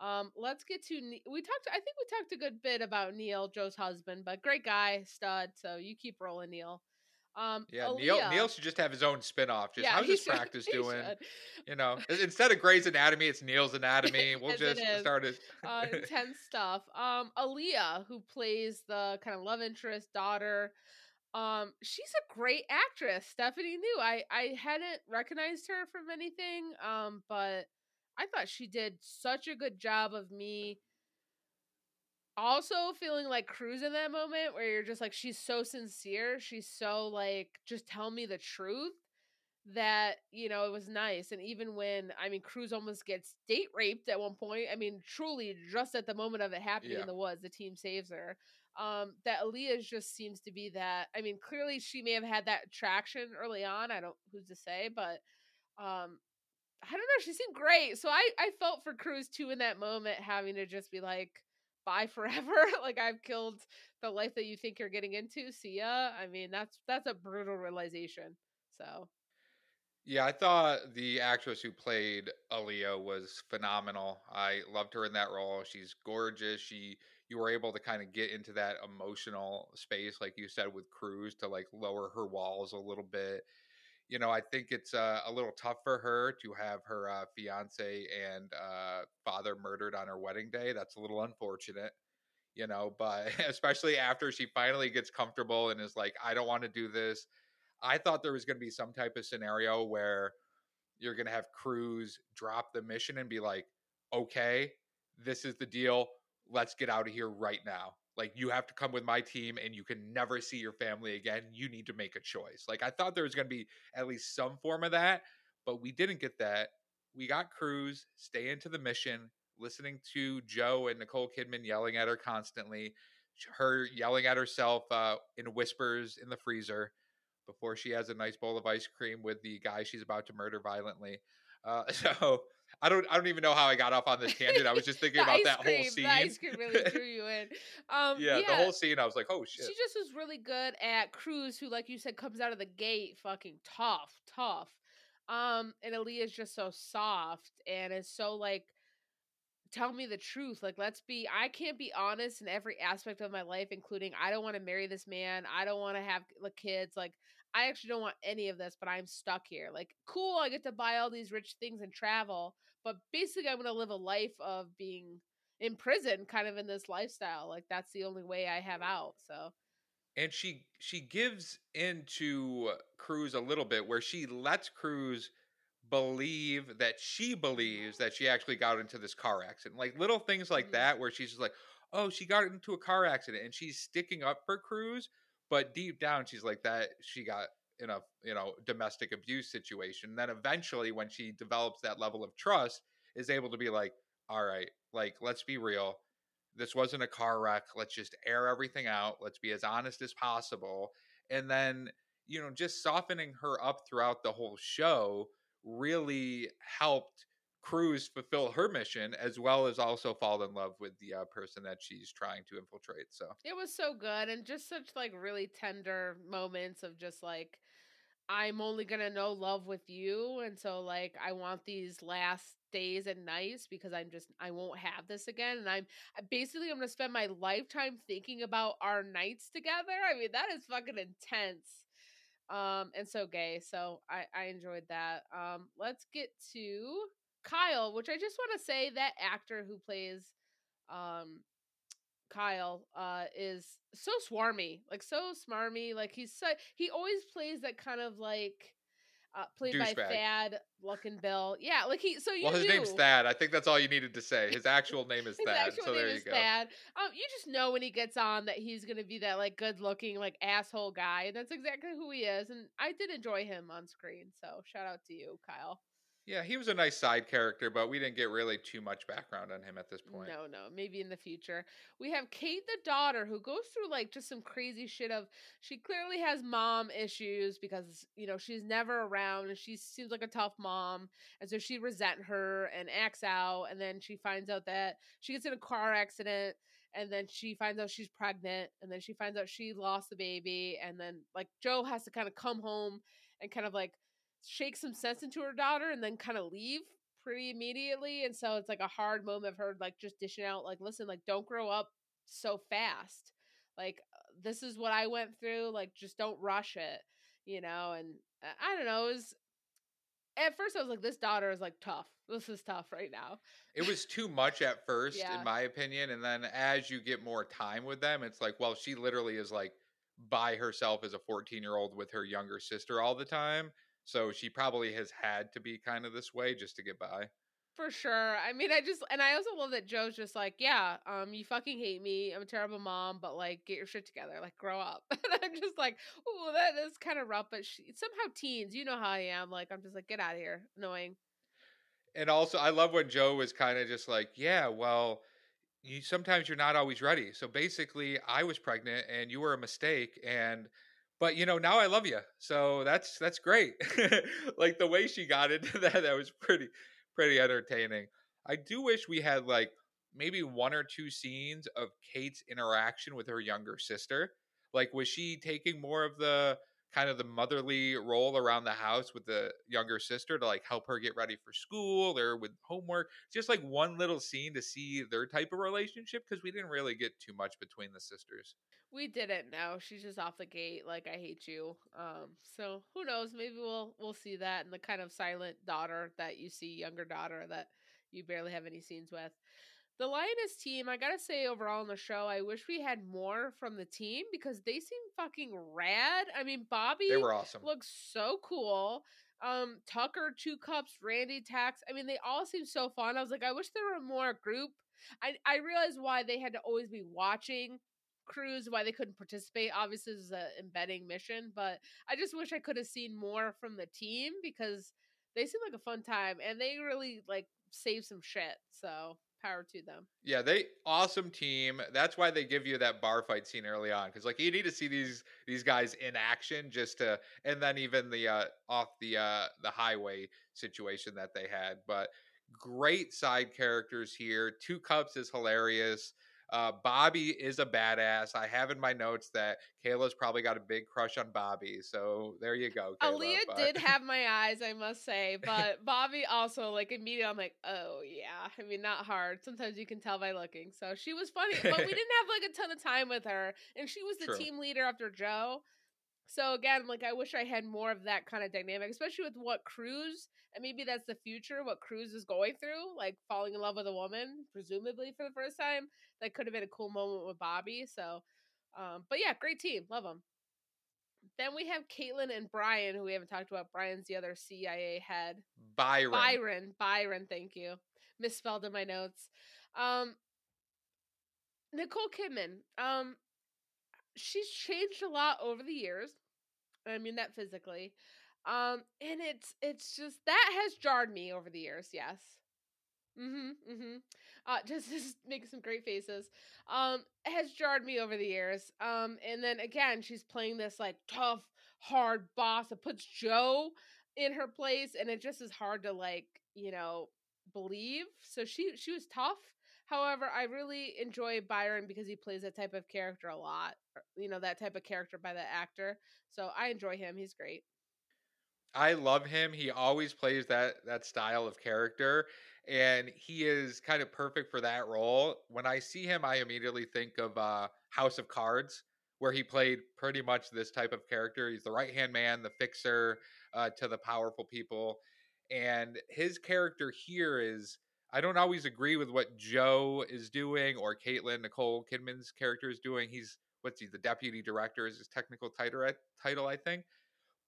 um, let's get to we talked. I think we talked a good bit about Neil, Joe's husband, but great guy, stud. So you keep rolling, Neil. Um, yeah, Aaliyah, Neil. Neil should just have his own spinoff. Just yeah, how's his should, practice doing? Should. You know, instead of Grey's Anatomy, it's Neil's Anatomy. We'll just start it. uh, intense stuff. Um, Aaliyah, who plays the kind of love interest daughter. Um, she's a great actress. Stephanie knew I I hadn't recognized her from anything. Um, but I thought she did such a good job of me also feeling like Cruz in that moment where you're just like she's so sincere, she's so like just tell me the truth that you know it was nice and even when I mean Cruz almost gets date raped at one point, I mean truly just at the moment of it happening yeah. in the woods, the team saves her. Um that Aaliyah just seems to be that I mean clearly she may have had that traction early on, I don't who's to say, but Um, I don't know. She seemed great, so I I felt for Cruz too in that moment, having to just be like, "Bye forever." like I've killed the life that you think you're getting into. See ya. I mean, that's that's a brutal realization. So yeah, I thought the actress who played Aaliyah was phenomenal. I loved her in that role. She's gorgeous. She you were able to kind of get into that emotional space, like you said, with Cruz to like lower her walls a little bit. You know, I think it's uh, a little tough for her to have her uh, fiance and uh, father murdered on her wedding day. That's a little unfortunate, you know, but especially after she finally gets comfortable and is like, I don't want to do this. I thought there was going to be some type of scenario where you're going to have Cruz drop the mission and be like, okay, this is the deal. Let's get out of here right now. Like, you have to come with my team and you can never see your family again. You need to make a choice. Like, I thought there was going to be at least some form of that, but we didn't get that. We got Cruz stay into the mission, listening to Joe and Nicole Kidman yelling at her constantly, her yelling at herself uh, in whispers in the freezer before she has a nice bowl of ice cream with the guy she's about to murder violently. Uh, so I don't I don't even know how I got off on this tangent. I was just thinking about that cream, whole scene. The ice cream really drew you in. Um, yeah, yeah, the whole scene. I was like, oh shit. She just was really good at Cruz, who, like you said, comes out of the gate fucking tough, tough. Um, and Aaliyah's just so soft and is so like tell me the truth. Like, let's be, I can't be honest in every aspect of my life, including I don't want to marry this man. I don't want to have like kids. Like, I actually don't want any of this, but I'm stuck here. Like, cool, I get to buy all these rich things and travel, but basically, I'm going to live a life of being in prison, kind of in this lifestyle. Like, that's the only way I have out. So, and she she gives into Cruz a little bit, where she lets Cruz believe that she believes that she actually got into this car accident. Like little things like mm-hmm. that, where she's just like, "Oh, she got into a car accident," and she's sticking up for Cruz but deep down she's like that she got in a you know domestic abuse situation and then eventually when she develops that level of trust is able to be like all right like let's be real. This wasn't a car wreck. Let's just air everything out. Let's be as honest as possible. And then you know just softening her up throughout the whole show really helped Cruz fulfill her mission as well as also fall in love with the uh, person that she's trying to infiltrate. So. It was so good and just such like really tender moments of just like I'm only gonna know love with you, and so like I want these last days and nights because I'm just I won't have this again, and I'm basically I'm gonna spend my lifetime thinking about our nights together. I mean that is fucking intense um and so gay so i i enjoyed that um let's get to Kyle, which I just want to say that actor who plays um Kyle uh is so swarmy, like so smarmy. Like he's so he always plays that kind of like uh, played by Thad Luckinbill. Yeah, like he. So you. Well, his knew. name's Thad. I think that's all you needed to say. His actual name is Thad. so there you go. Thad. Um, you just know when he gets on that he's gonna be that like good looking like asshole guy, and that's exactly who he is. And I did enjoy him on screen. So shout out to you, Kyle. Yeah, he was a nice side character, but we didn't get really too much background on him at this point. No, no, maybe in the future. We have Kate, the daughter, who goes through like just some crazy shit of she clearly has mom issues because, you know, she's never around and she seems like a tough mom. And so she resent her and acts out. And then she finds out that she gets in a car accident and then she finds out she's pregnant and then she finds out she lost the baby and then like Joe has to kind of come home and kind of like shake some sense into her daughter and then kind of leave pretty immediately and so it's like a hard moment of her like just dishing out like listen like don't grow up so fast. Like uh, this is what i went through like just don't rush it you know and uh, i don't know it was at first i was like this daughter is like tough. This is tough right now. It was too much at first yeah. in my opinion and then as you get more time with them it's like well she literally is like by herself as a 14 year old with her younger sister all the time so she probably has had to be kind of this way just to get by. For sure. I mean, I just and I also love that Joe's just like, yeah, um, you fucking hate me. I'm a terrible mom, but like, get your shit together. Like, grow up. and I'm just like, oh, that is kind of rough. But she, somehow teens, you know how I am. Like, I'm just like, get out of here. Annoying. And also, I love when Joe was kind of just like, yeah, well, you sometimes you're not always ready. So basically, I was pregnant and you were a mistake, and but you know now i love you so that's that's great. Like the way she got into that that was pretty pretty entertaining. I do wish we had like maybe one or two scenes of kate's interaction with her younger sister. Like was she taking more of the kind of the motherly role around the house with the younger sister to like help her get ready for school or with homework just like one little scene to see their type of relationship because we didn't really get too much between the sisters we didn't know. She's just off the gate, like I hate you. Um, so who knows? Maybe we'll we'll see that and the kind of silent daughter that you see, younger daughter that you barely have any scenes with. The Lioness team, I gotta say, overall in the show, I wish we had more from the team because they seem fucking rad. I mean, Bobby they were awesome. looks so cool. Um, Tucker, Two Cups, Randy, Tax. I mean, they all seem so fun. I was like, I wish there were more group. I I realized why they had to always be watching Cruz, why they couldn't participate. Obviously, this is an embedding mission, but I just wish I could have seen more from the team because they seem like a fun time and they really like save some shit. So power to them. Yeah, they awesome team. That's why they give you that bar fight scene early on because like you need to see these these guys in action just to, and then even the uh off the uh the highway situation that they had, but great side characters here. Two Cups is hilarious. Uh, Bobby is a badass. I have in my notes that Kayla's probably got a big crush on Bobby. So there you go. Kayla, Aaliyah but... did have my eyes, I must say. But Bobby also, like, immediately I'm like, oh, yeah. I mean, not hard. Sometimes you can tell by looking. So she was funny, but we didn't have, like, a ton of time with her. And she was the True. team leader after Joe. So again, like I wish I had more of that kind of dynamic, especially with what Cruz and maybe that's the future, what Cruz is going through, like falling in love with a woman, presumably for the first time. That could have been a cool moment with Bobby. So, um, but yeah, great team, love them. Then we have Kaitlyn and Brian, who we haven't talked about. Brian's the other CIA head. Byron. Byron. Byron. Thank you. Misspelled in my notes. Um, Nicole Kidman. Um, she's changed a lot over the years. I mean that physically. Um, and it's it's just that has jarred me over the years. Yes. Mm-hmm. Mm-hmm. Uh, just just make some great faces. Um, has jarred me over the years. Um, and then again, she's playing this like tough, hard boss that puts Joe in her place, and it just is hard to like you know believe. So she she was tough. However, I really enjoy Byron because he plays that type of character a lot. You know, that type of character by the actor. So I enjoy him. He's great. I love him. He always plays that that style of character and he is kind of perfect for that role. When I see him, I immediately think of uh, House of Cards, where he played pretty much this type of character. He's the right hand man, the fixer uh, to the powerful people, and his character here is I don't always agree with what Joe is doing or Kaitlyn Nicole Kidman's character is doing. He's what's he the deputy director is his technical title title I think.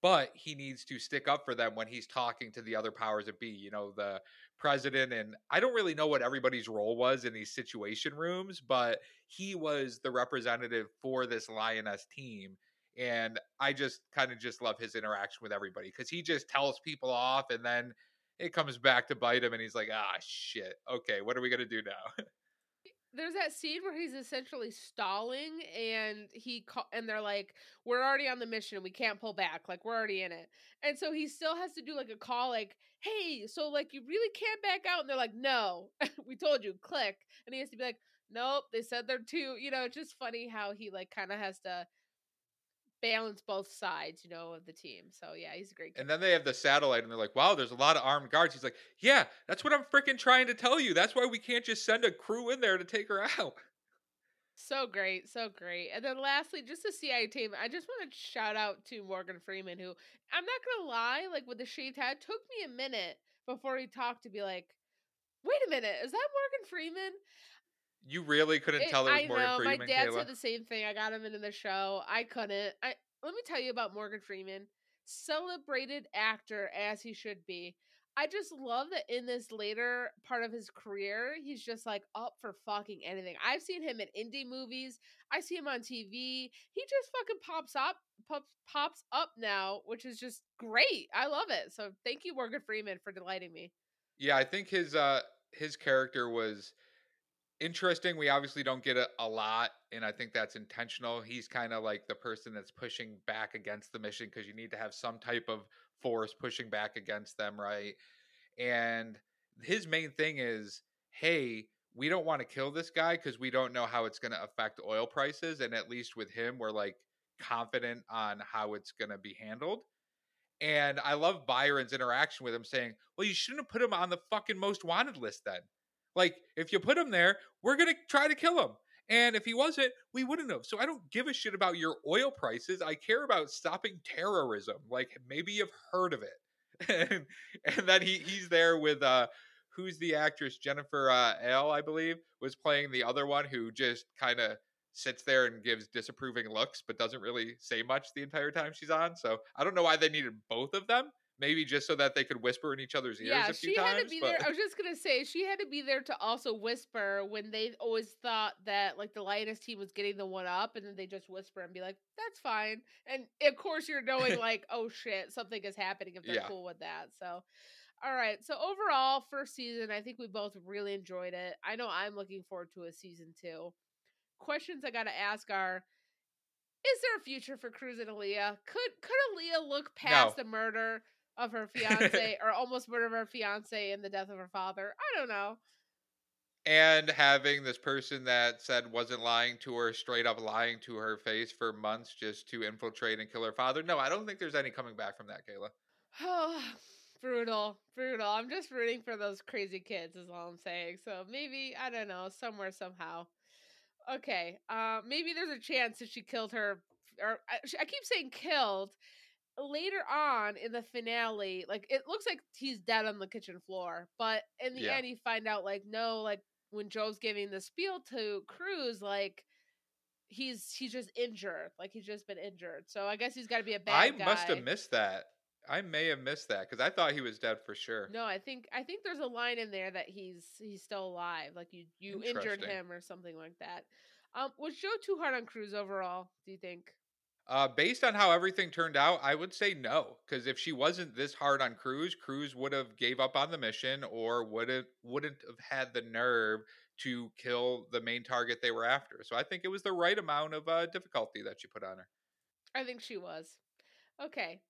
But he needs to stick up for them when he's talking to the other powers that be, you know, the president. And I don't really know what everybody's role was in these situation rooms, but he was the representative for this Lioness team. And I just kind of just love his interaction with everybody because he just tells people off and then it comes back to bite him and he's like, ah, shit. Okay, what are we going to do now? There's that scene where he's essentially stalling and he ca- and they're like we're already on the mission. We can't pull back. Like we're already in it. And so he still has to do like a call like hey so like you really can't back out? And they're like no. We told you click. And he has to be like nope they said they're too you know it's just funny how he like kind of has to balance both sides, you know, of the team. So yeah, he's a great. And then they have the satellite, and they're like, "Wow, there's a lot of armed guards." He's like, "Yeah, that's what I'm freaking trying to tell you. That's why we can't just send a crew in there to take her out." So great, so great. And then lastly, just the CIA team, I just want to shout out to Morgan Freeman, who I'm not gonna lie, like with the shaved head, took me a minute before he talked to be like, "Wait a minute, is that Morgan Freeman?" You really couldn't it, tell it was I Morgan know, Freeman. My dad Kayla. said the same thing. I got him into the show. I couldn't. I let me tell you about Morgan Freeman. Celebrated actor as he should be. I just love that in this later part of his career, he's just like up for fucking anything. I've seen him in indie movies. I see him on TV. He just fucking pops up, pops pops up now, which is just great. I love it. So thank you, Morgan Freeman, for delighting me. Yeah, I think his uh his character was interesting. We obviously don't get a, a lot, and I think that's intentional. He's kind of like the person that's pushing back against the mission because you need to have some type of force pushing back against them, right? And his main thing is, hey, we don't want to kill this guy because we don't know how it's going to affect oil prices. And at least with him, we're like confident on how it's going to be handled. And I love Byron's interaction with him saying, well, you shouldn't have put him on the fucking most wanted list then. Like, if you put him there, we're going to try to kill him. And if he wasn't, we wouldn't have. So I don't give a shit about your oil prices. I care about stopping terrorism. Like, maybe you've heard of it. and, and then he, he's there with uh, who's the actress Jennifer uh, L, I believe, was playing the other one who just kind of sits there and gives disapproving looks, but doesn't really say much the entire time she's on. So I don't know why they needed both of them. Maybe just so that they could whisper in each other's ears. Yeah, a few she times, had to be but... there. I was just gonna say she had to be there to also whisper when they always thought that like the lioness team was getting the one up, and then they just whisper and be like, "That's fine." And of course, you're knowing like, "Oh shit, something is happening." If they're Yeah. cool with that, so. All right. So overall, first season, I think we both really enjoyed it. I know I'm looking forward to a season two. Questions I got to ask are: Is there a future for Cruz and Aaliyah? Could could Aaliyah look past No. the murder of her fiance or almost murder of her fiance and the death of her father? I don't know. and having this person that said wasn't lying to her straight up lying to her face for months just to infiltrate and kill her father no i don't think there's any coming back from that kayla Oh, brutal, brutal. I'm just rooting for those crazy kids, is all I'm saying. So maybe I don't know, somewhere somehow. Okay, uh, maybe there's a chance that she killed her, or I, I keep saying killed. Later on in the finale, like it looks like he's dead on the kitchen floor, but in the Yeah. end, you find out like no, like when Joe's giving the spiel to Cruz, like he's he's just injured, like he's just been injured. So I guess he's got to be a bad i guy. must have missed that i may have missed that because i thought he was dead for sure No, I think I think there's a line in there that he's he's still alive. Like you you injured him or something like that. Um, was Joe too hard on Cruz overall? Do you think? Uh, based on how everything turned out, I would say no. Because if she wasn't this hard on Cruz, Cruz would have gave up on the mission, or would have wouldn't have had the nerve to kill the main target they were after. So I think it was the right amount of uh, difficulty that she put on her. I think she was. Okay.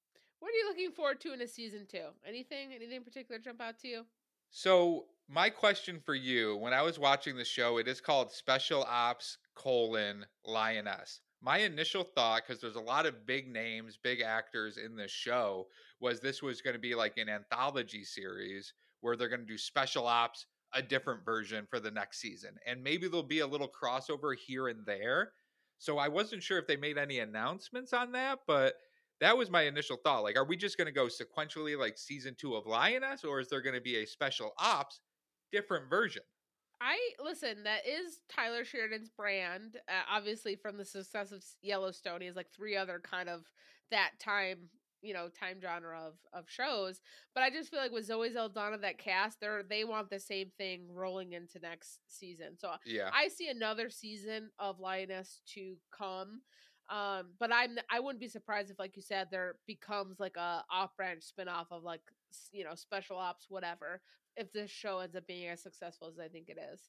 What are you looking forward to in a season two? Anything? Anything in particular jump out to you? So my question for you, when I was watching the show, it is called Special Ops colon Lioness. My initial thought, because there's a lot of big names, big actors in this show, was this was going to be like an anthology series where they're going to do Special Ops, a different version for the next season, and maybe there'll be a little crossover here and there. So I wasn't sure if they made any announcements on that, but that was my initial thought. Like, are we just going to go sequentially like season two of Lioness, or is there going to be a special ops different version? I listen. That is Taylor Sheridan's brand. Uh, obviously, from the success of Yellowstone, he has like three other kind of that time, you know, time genre of of shows. But I just feel like with Zoe Saldana, that cast, they're they want the same thing rolling into next season. So Yeah. I see another season of Lioness to come. Um, but I'm I wouldn't be surprised if, like you said, there becomes like a off branch spinoff of like you know special ops whatever. If this show ends up being as successful as I think it is.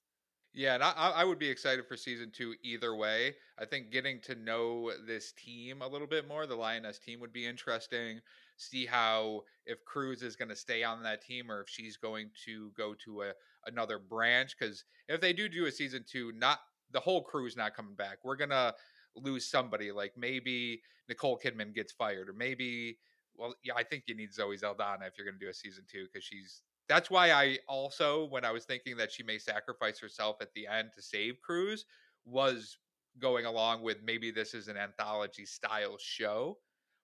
Yeah, and I, I would be excited for season two either way. I think getting to know this team a little bit more, the Lioness team, would be interesting. See how if Cruz is going to stay on that team or if she's going to go to a another branch. Because if they do do a season two, not the whole crew's not coming back. We're gonna lose somebody. Like maybe Nicole Kidman gets fired, or maybe well, yeah, I think you need Zoe Saldana if you're going to do a season two because she's. That's why I also, when I was thinking that she may sacrifice herself at the end to save Cruz, was going along with maybe this is an anthology style show.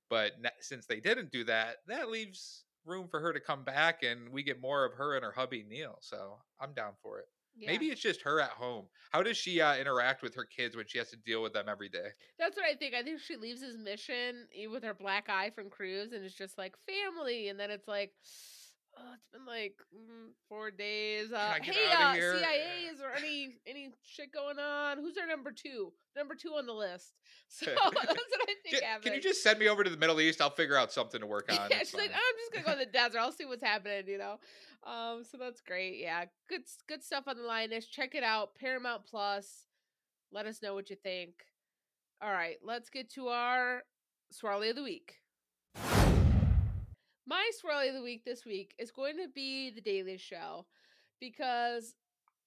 But since they didn't do that, that leaves room for her to come back and we get more of her and her hubby Neil. So I'm down for it. Yeah. Maybe it's just her at home. How does she uh, interact with her kids when she has to deal with them every day? That's what I think. I think she leaves his mission eh, with her black eye from Cruz, and it's just like family, and then it's like, oh, it's been like mm, four days. Uh, hey, uh, CIA, is there any any shit going on? Who's our number two? Number two on the list. So that's what I think. Can, can you just send me over to the Middle East? I'll figure out something to work on. yeah, she's fine. like, I'm just gonna go to the desert. I'll see what's happening. You know. Um. So that's great. Yeah. Good. Good stuff on the Lioness. Check it out. Paramount Plus. Let us know what you think. All right. Let's get to our Swirly of the week. My swirly of the week this week is going to be the Daily Show because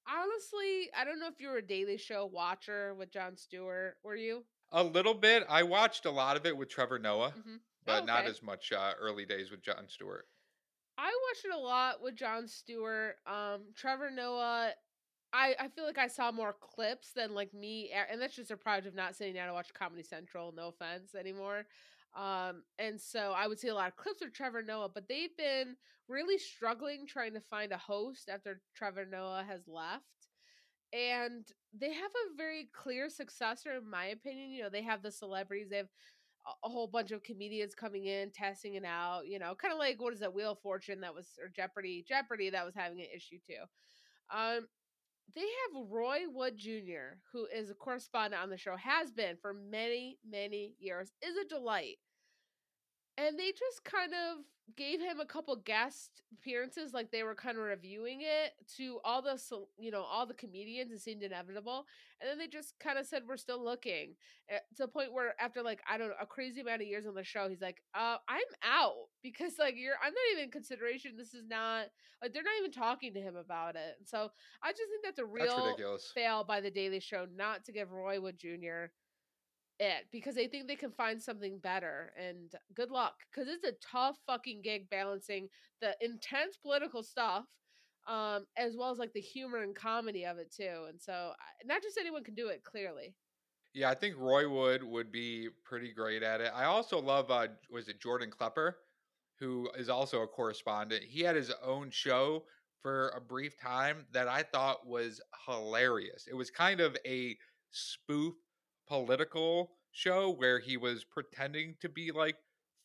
honestly, I don't know if you were a Daily Show watcher with Jon Stewart. Were you? A little bit. I watched a lot of it with Trevor Noah, mm-hmm. but oh, okay. not as much uh, early days with Jon Stewart. I watched it a lot with Jon Stewart. Um, Trevor Noah. I, I feel like I saw more clips than like me, and that's just a product of not sitting down to watch Comedy Central. No offense anymore. Um, and so I would see a lot of clips of Trevor Noah, but they've been really struggling trying to find a host after Trevor Noah has left. And they have a very clear successor, in my opinion. You know, they have the celebrities, they have a whole bunch of comedians coming in, testing it out, you know, kind of like what is that Wheel of Fortune that was or Jeopardy, Jeopardy that was having an issue too. Um, they have Roy Wood Jr., who is a correspondent on the show, has been for many, many years, is a delight. And they just kind of gave him a couple guest appearances like they were kind of reviewing it to all the you know all the comedians it seemed inevitable and then they just kind of said we're still looking eh, to the point where after like i don't know a crazy amount of years on the show he's like uh i'm out because like you're i'm not even in consideration this is not like they're not even talking to him about it and so i just think that's a real that's fail by the daily show not to give roy wood jr it because they think they can find something better. And good luck because it's a tough fucking gig balancing the intense political stuff um as well as like the humor and comedy of it too. And so not just anyone can do it clearly. Yeah, I think Roy Wood would be pretty great at it. I also love uh was it Jordan Klepper who is also a correspondent. He had his own show for a brief time that I thought was hilarious. It was kind of a spoof political show where he was pretending to be like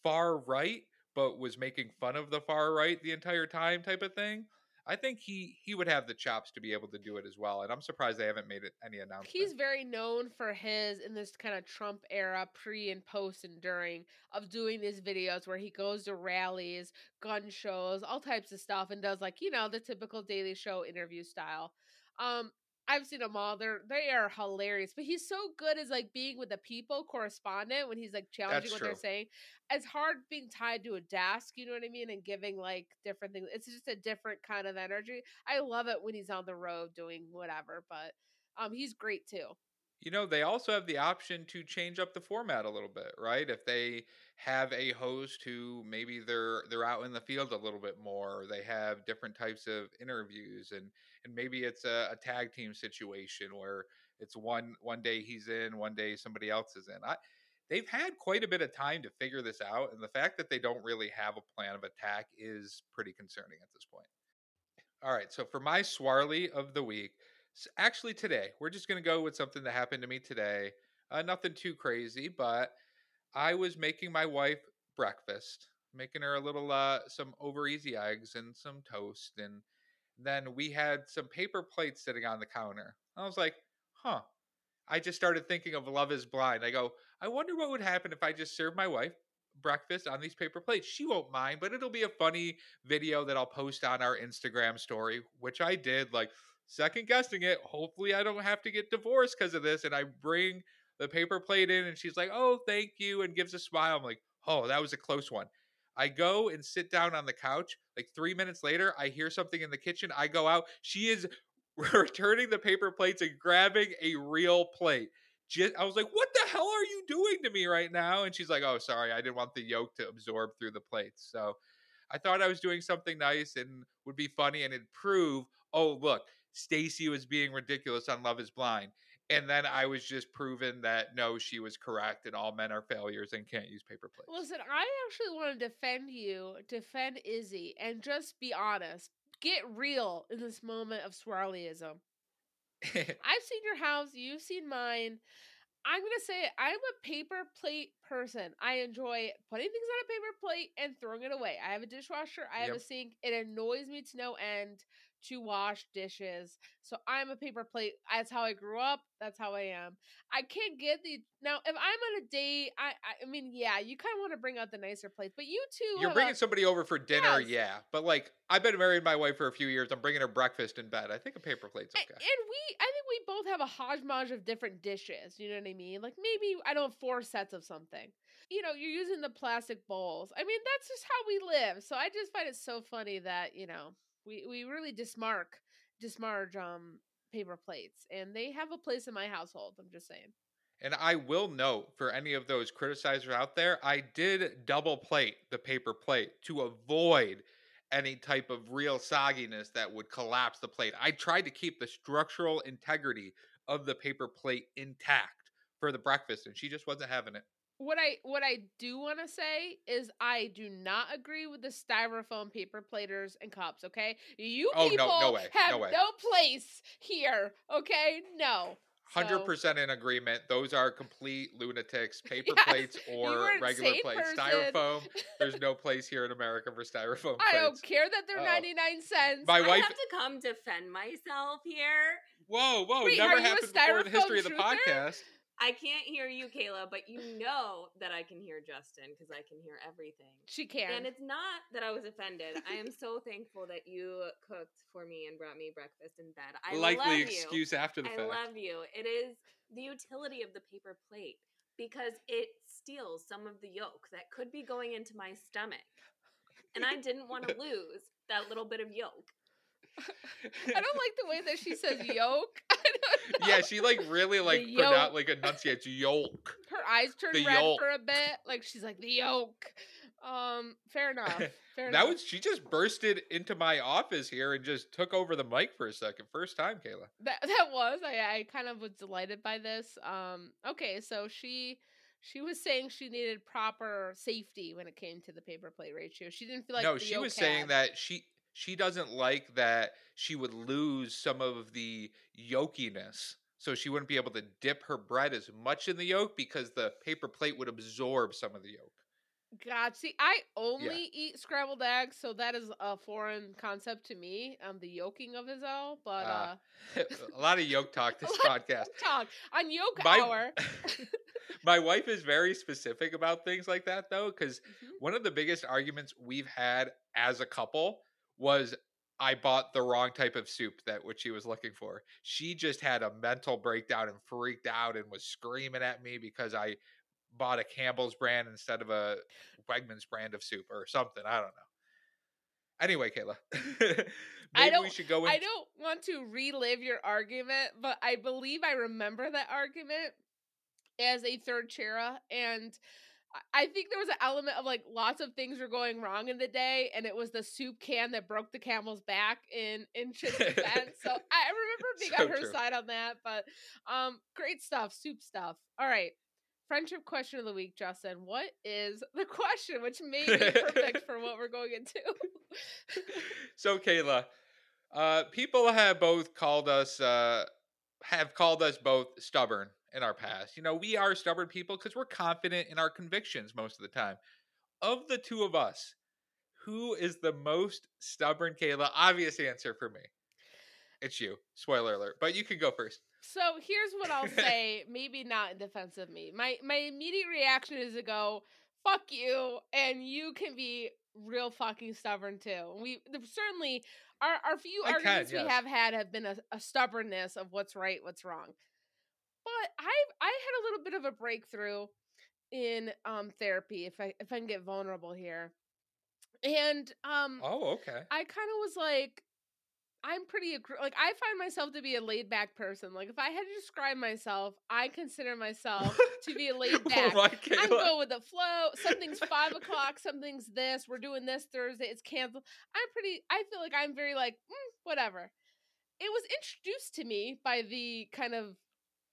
far right but was making fun of the far right the entire time type of thing. I think he he would have the chops to be able to do it as well, and I'm surprised they haven't made it any announcement. He's very known for his in this kind of Trump era, pre and post and during of doing these videos where he goes to rallies, gun shows, all types of stuff, and does like you know the typical Daily Show interview style. Um, I've seen them all. They're they are hilarious. But he's so good as like being with the people correspondent when he's like challenging That's what true. they're saying. It's hard being tied to a desk, you know what I mean, and giving like different things. It's just a different kind of energy. I love it when he's on the road doing whatever, but um he's great too. You know, they also have the option to change up the format a little bit, right? If they have a host who maybe they're they're out in the field a little bit more, they have different types of interviews and and maybe it's a, a tag team situation where it's one one day he's in, one day somebody else is in. I they've had quite a bit of time to figure this out and the fact that they don't really have a plan of attack is pretty concerning at this point. All right, so for my Swarly of the week, actually, today we're just going to go with something that happened to me today. Uh, nothing too crazy, but I was making my wife breakfast, making her a little uh, some over easy eggs and some toast, and then we had some paper plates sitting on the counter. I was like, huh. I just started thinking of Love Is Blind. I go, I wonder what would happen if I just served my wife breakfast on these paper plates. She won't mind, but it'll be a funny video that I'll post on our Instagram story, which I did. Like second guessing it. Hopefully, I don't have to get divorced because of this. And I bring the paper plate in, and she's like, "Oh, thank you," and gives a smile. I'm like, "Oh, that was a close one." I go and sit down on the couch. Like three minutes later, I hear something in the kitchen. I go out. She is returning the paper plates and grabbing a real plate. Just, I was like, "What the hell are you doing to me right now?" And she's like, "Oh, sorry, I didn't want the yolk to absorb through the plates." So I thought I was doing something nice and would be funny and it'd prove, oh, look, Stacy was being ridiculous on Love is Blind. And then I was just proven that no, she was correct and all men are failures and can't use paper plates. Listen, I actually want to defend you, defend Izzy, and just be honest. Get real in this moment of swirlyism. I've seen your house, you've seen mine. I'm gonna say it. I'm a paper plate person. I enjoy putting things on a paper plate and throwing it away. I have a dishwasher. I have Yep. a sink. It annoys me to no end to wash dishes. So I'm a paper plate. That's how I grew up. That's how I am. I can't get the now. If I'm on a date, I I, mean, yeah, you kind of want to bring out the nicer plates, but you too. You're bringing a, somebody over for dinner, Yes. yeah. But like, I've been married my wife for a few years. I'm bringing her breakfast in bed. I think a paper plate's okay. And we, I think we both have a hodgepodge of different dishes. You know what I mean? Like maybe I don't have four sets of something. You know, you're using the plastic bowls. I mean, that's just how we live. So I just find it so funny that you know we we really dismark dismarge um paper plates, and they have a place in my household. I'm just saying. And I will note for any of those criticizers out there, I did double plate the paper plate to avoid any type of real sogginess that would collapse the plate. I tried to keep the structural integrity of the paper plate intact for the breakfast, and she just wasn't having it. What I what I do want to say is I do not agree with the styrofoam paper platers and cups. Okay, you Oh, no- people no way, have no way. place here. Okay, no. Hundred So- percent in agreement. Those are complete lunatics. Paper Yes, plates or regular plates. person. Styrofoam. There's no place here in America for styrofoam I don't care that they're Uh-oh. 99 cents. My I wife. have to come defend myself here. Whoa, whoa! Wait, never are you a happened before in the history of the podcast. I can't hear you, Kayla, but you know that I can hear Justin because I can hear everything. she can. And it's not that I was offended. I am so thankful that you cooked for me and brought me breakfast in bed. I Likely excuse after the you. I fact. love you. It is the utility of the paper plate because it steals some of the yolk that could be going into my stomach. And I didn't want to lose that little bit of yolk. I don't like the way that she says yolk. I don't know. yeah, she like really like The pronounce yolk. like enunciates yolk. her eyes turned the red yolk. for a bit. Like she's like the yolk. Um, fair enough. Fair That enough. was she just bursted into my office here and just took over the mic for a second. First time, Kayla. that that was I, I kind of was delighted by this um okay so she she was saying she needed proper safety when it came to the paper plate ratio she didn't feel like no, she was saying that she she doesn't like that she would lose some of the yolkiness. So she wouldn't be able to dip her bread as much in the yolk because the paper plate would absorb some of the yolk. god see i only eat scrambled eggs so that is a foreign concept to me um the yolking of it all but uh Ah, a lot of yolk talk this podcast. talk on yolk My- hour My wife is very specific about things like that though, because Mhm. one of the biggest arguments we've had as a couple was I bought the wrong type of soup that what she was looking for. She just had a mental breakdown and freaked out and was screaming at me because I bought a Campbell's brand instead of a Wegmans brand of soup or something. I don't know. Anyway, Kayla, maybe we don't- should go. In- I don't want to relive your argument, but I believe I remember that argument as a third Chera, and I- think there was an element of like lots of things were going wrong in the day, and it was the soup can that broke the camel's back in in defense. so I remember being So on her true. side on that, but um, great stuff, soup stuff. All right. Friendship question of the week, Justin. What is the question? Which may be perfect for what we're going into. so Kayla, uh, people have both called us uh, have called us both stubborn in our past. You know, we are stubborn people because we're confident in our convictions most of the time. Of the two of us, who is the most stubborn, Kayla? Obvious answer for me. It's you. Spoiler alert. But you can go first. So here's what I'll say, maybe not in defense of me. My my immediate reaction is to go, fuck you, and you can be real fucking stubborn too. We certainly our our few I can, arguments we have had have been a, a stubbornness of what's right, what's wrong. But I I had a little bit of a breakthrough in um therapy if I if I can get vulnerable here. And um Oh, okay. I kind of was like, I'm pretty aggr- like I find myself to be a laid back person. Like if I had to describe myself, I consider myself to be a laid back. Oh I'm going with the flow. Something's five o'clock. Something's this. We're doing this Thursday. It's canceled. I'm pretty. I feel like I'm very like mm, whatever. It was introduced to me by the kind of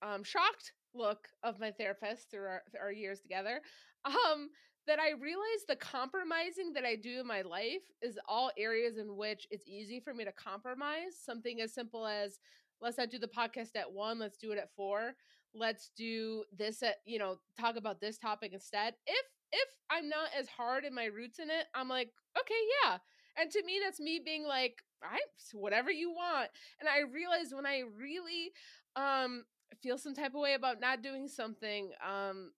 um, shocked look of my therapist through our, our years together. Um, that I realized the compromising that I do in my life is all areas in which it's easy for me to compromise. Something as simple as let's not do the podcast at one, let's do it at four. let's do this at you know talk about this topic instead if if i'm not as hard in my roots in it i'm like okay yeah and to me that's me being like i whatever you want and i realized when i really um feel some type of way about not doing something um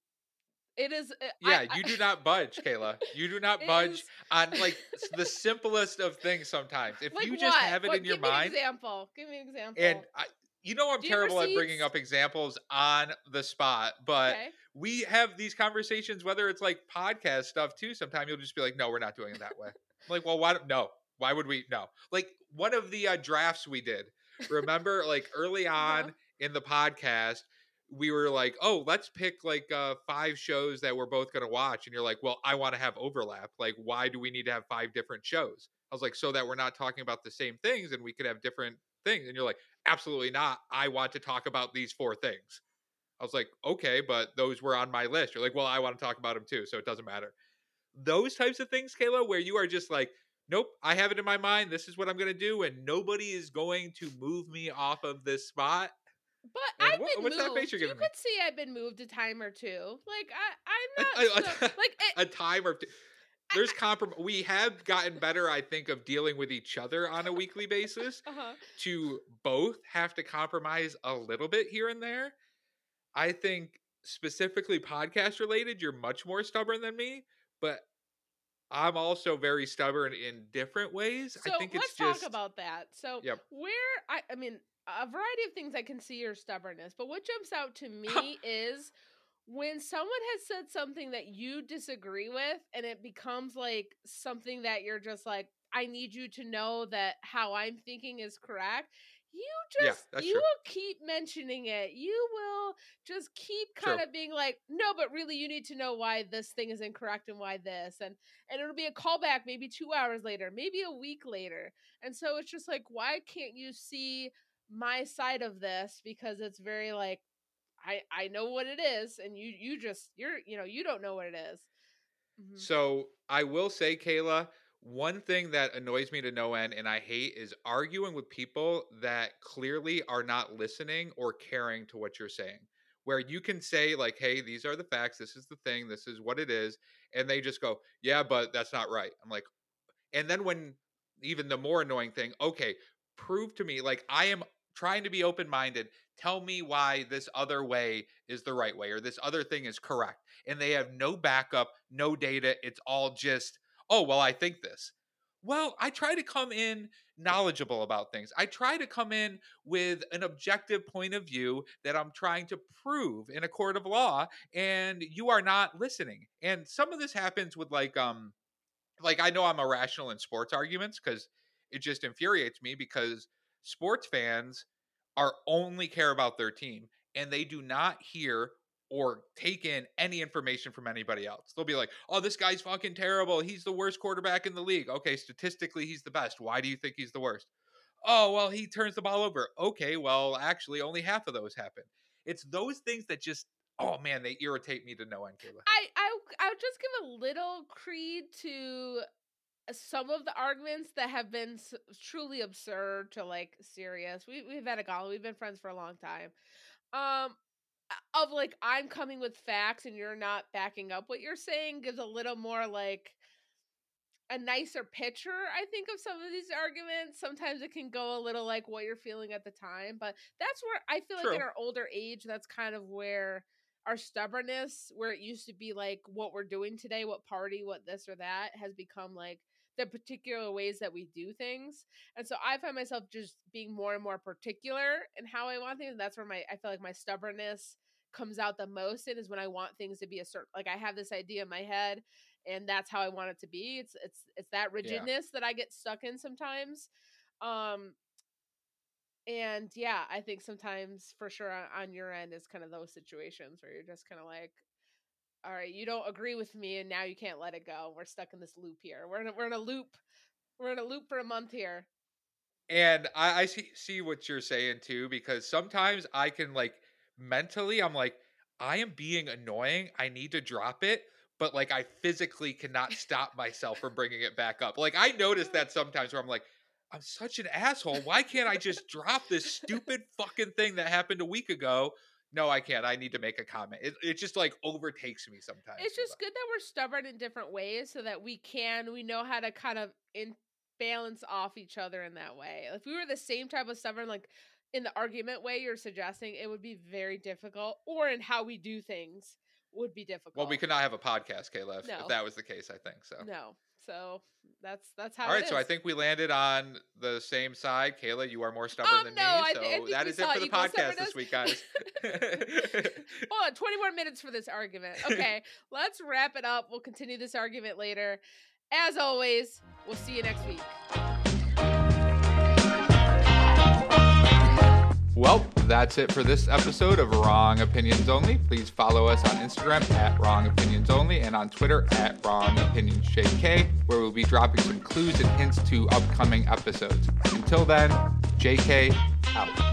it is uh, yeah I, you I, do not budge kayla you do not budge is, on like the simplest of things sometimes if like you just what? have it what, in your give mind me an example give me an example and I, you know I'm terrible at bringing up examples on the spot, but okay. we have these conversations whether it's like podcast stuff too. Sometimes you'll just be like, "No, we're not doing it that way." I'm like, well, why? Don't, No, why would we? No, like one of the uh, drafts we did. Remember, like early uh-huh. on uh-huh. In the podcast, we were like, "Oh, let's pick like uh, five shows that we're both going to watch," and you're like, "Well, I want to have overlap. Like, why do we need to have five different shows?" I was like, "So that we're not talking about the same things, and we could have different things." And you're like, absolutely not. I want to talk about these four things. I was like, okay, but those were on my list. You're like, well, I want to talk about them too, so it doesn't matter. Those types of things, Kayla, where you are just like, nope, I have it in my mind. This is what I'm going to do, and nobody is going to move me off of this spot. But and I've what, been what's moved. That face you're you could see I've been moved a time or two. Like I, I'm not a, so, like a time or two there's compromise. we have gotten better i think of dealing with each other on a weekly basis uh-huh. to both have to compromise a little bit here and there i think specifically podcast related you're much more stubborn than me but i'm also very stubborn in different ways so i think let's it's just talk about that so yep. where i i mean a variety of things i can see your stubbornness but what jumps out to me is when someone has said something that you disagree with and it becomes like something that you're just like i need you to know that how i'm thinking is correct you just yeah, you true. will keep mentioning it you will just keep kind true. of being like no but really you need to know why this thing is incorrect and why this and and it'll be a callback maybe two hours later maybe a week later and so it's just like why can't you see my side of this because it's very like I I know what it is, and you you just you're you know you don't know what it is. Mm-hmm. So I will say, Kayla, one thing that annoys me to no end and I hate is arguing with people that clearly are not listening or caring to what you're saying. Where you can say, like, hey, these are the facts, this is the thing, this is what it is. And they just go, yeah, but that's not right. I'm like, and then when even the more annoying thing, okay, prove to me, like, I am trying to be open minded. Tell me why this other way is the right way or this other thing is correct. And they have no backup, no data. It's all just, oh, well, I think this. Well, I try to come in knowledgeable about things. I try to come in with an objective point of view that I'm trying to prove in a court of law, and you are not listening. And some of this happens with like, um, like I know I'm irrational in sports arguments because it just infuriates me because sports fans are only care about their team and they do not hear or take in any information from anybody else. They'll be like, "Oh, this guy's fucking terrible. He's the worst quarterback in the league." Okay, statistically he's the best. Why do you think he's the worst? Oh, well, he turns the ball over. Okay, well, actually only half of those happen. It's those things that just oh man, they irritate me to no end, Kayla. I I I'll just give a little creed to some of the arguments that have been s- truly absurd to like serious. We we've had a call. We've been friends for a long time. Um, of like I'm coming with facts and you're not backing up what you're saying gives a little more like a nicer picture i think of some of these arguments sometimes it can go a little like what you're feeling at the time but that's where i feel True. like in our older age that's kind of where our stubbornness where it used to be like what we're doing today what party what this or that has become like the particular ways that we do things. And so I find myself just being more and more particular in how I want things. And that's where my I feel like my stubbornness comes out the most in is when I want things to be a certain like I have this idea in my head and that's how I want it to be. It's it's it's that rigidness yeah. that I get stuck in sometimes. Um and yeah, I think sometimes for sure on, on your end is kind of those situations where you're just kind of like, all right, you don't agree with me, and now you can't let it go. We're stuck in this loop here. We're in a, we're in a loop. We're in a loop for a month here. And I, I see see what you're saying too, because sometimes I can like mentally, I'm like, I am being annoying. I need to drop it, but like I physically cannot stop myself from bringing it back up. Like I notice that sometimes where I'm like, I'm such an asshole. Why can't I just drop this stupid fucking thing that happened a week ago no, I can't. I need to make a comment. It, it just like overtakes me sometimes. It's just good that we're stubborn in different ways so that we can, we know how to kind of in balance off each other in that way. If we were the same type of stubborn, like in the argument way you're suggesting, it would be very difficult, or in how we do things would be difficult. Well, we could not have a podcast, Caleb, No. if that was the case. I think so. No, so that's that's how. All right, so I think we landed on the same side. Kayla, you are more stubborn Um, than no, me, I so thi- I think that it for the podcast this week, guys. Hold on, 20 more minutes for this argument. Okay, let's wrap it up. We'll continue this argument later. As always, we'll see you next week. Well, that's it for this episode of Wrong Opinions Only. Please follow us on Instagram at Wrong Opinions Only and on Twitter at Wrong Opinions JK, where we'll be dropping some clues and hints to upcoming episodes. Until then, JK out.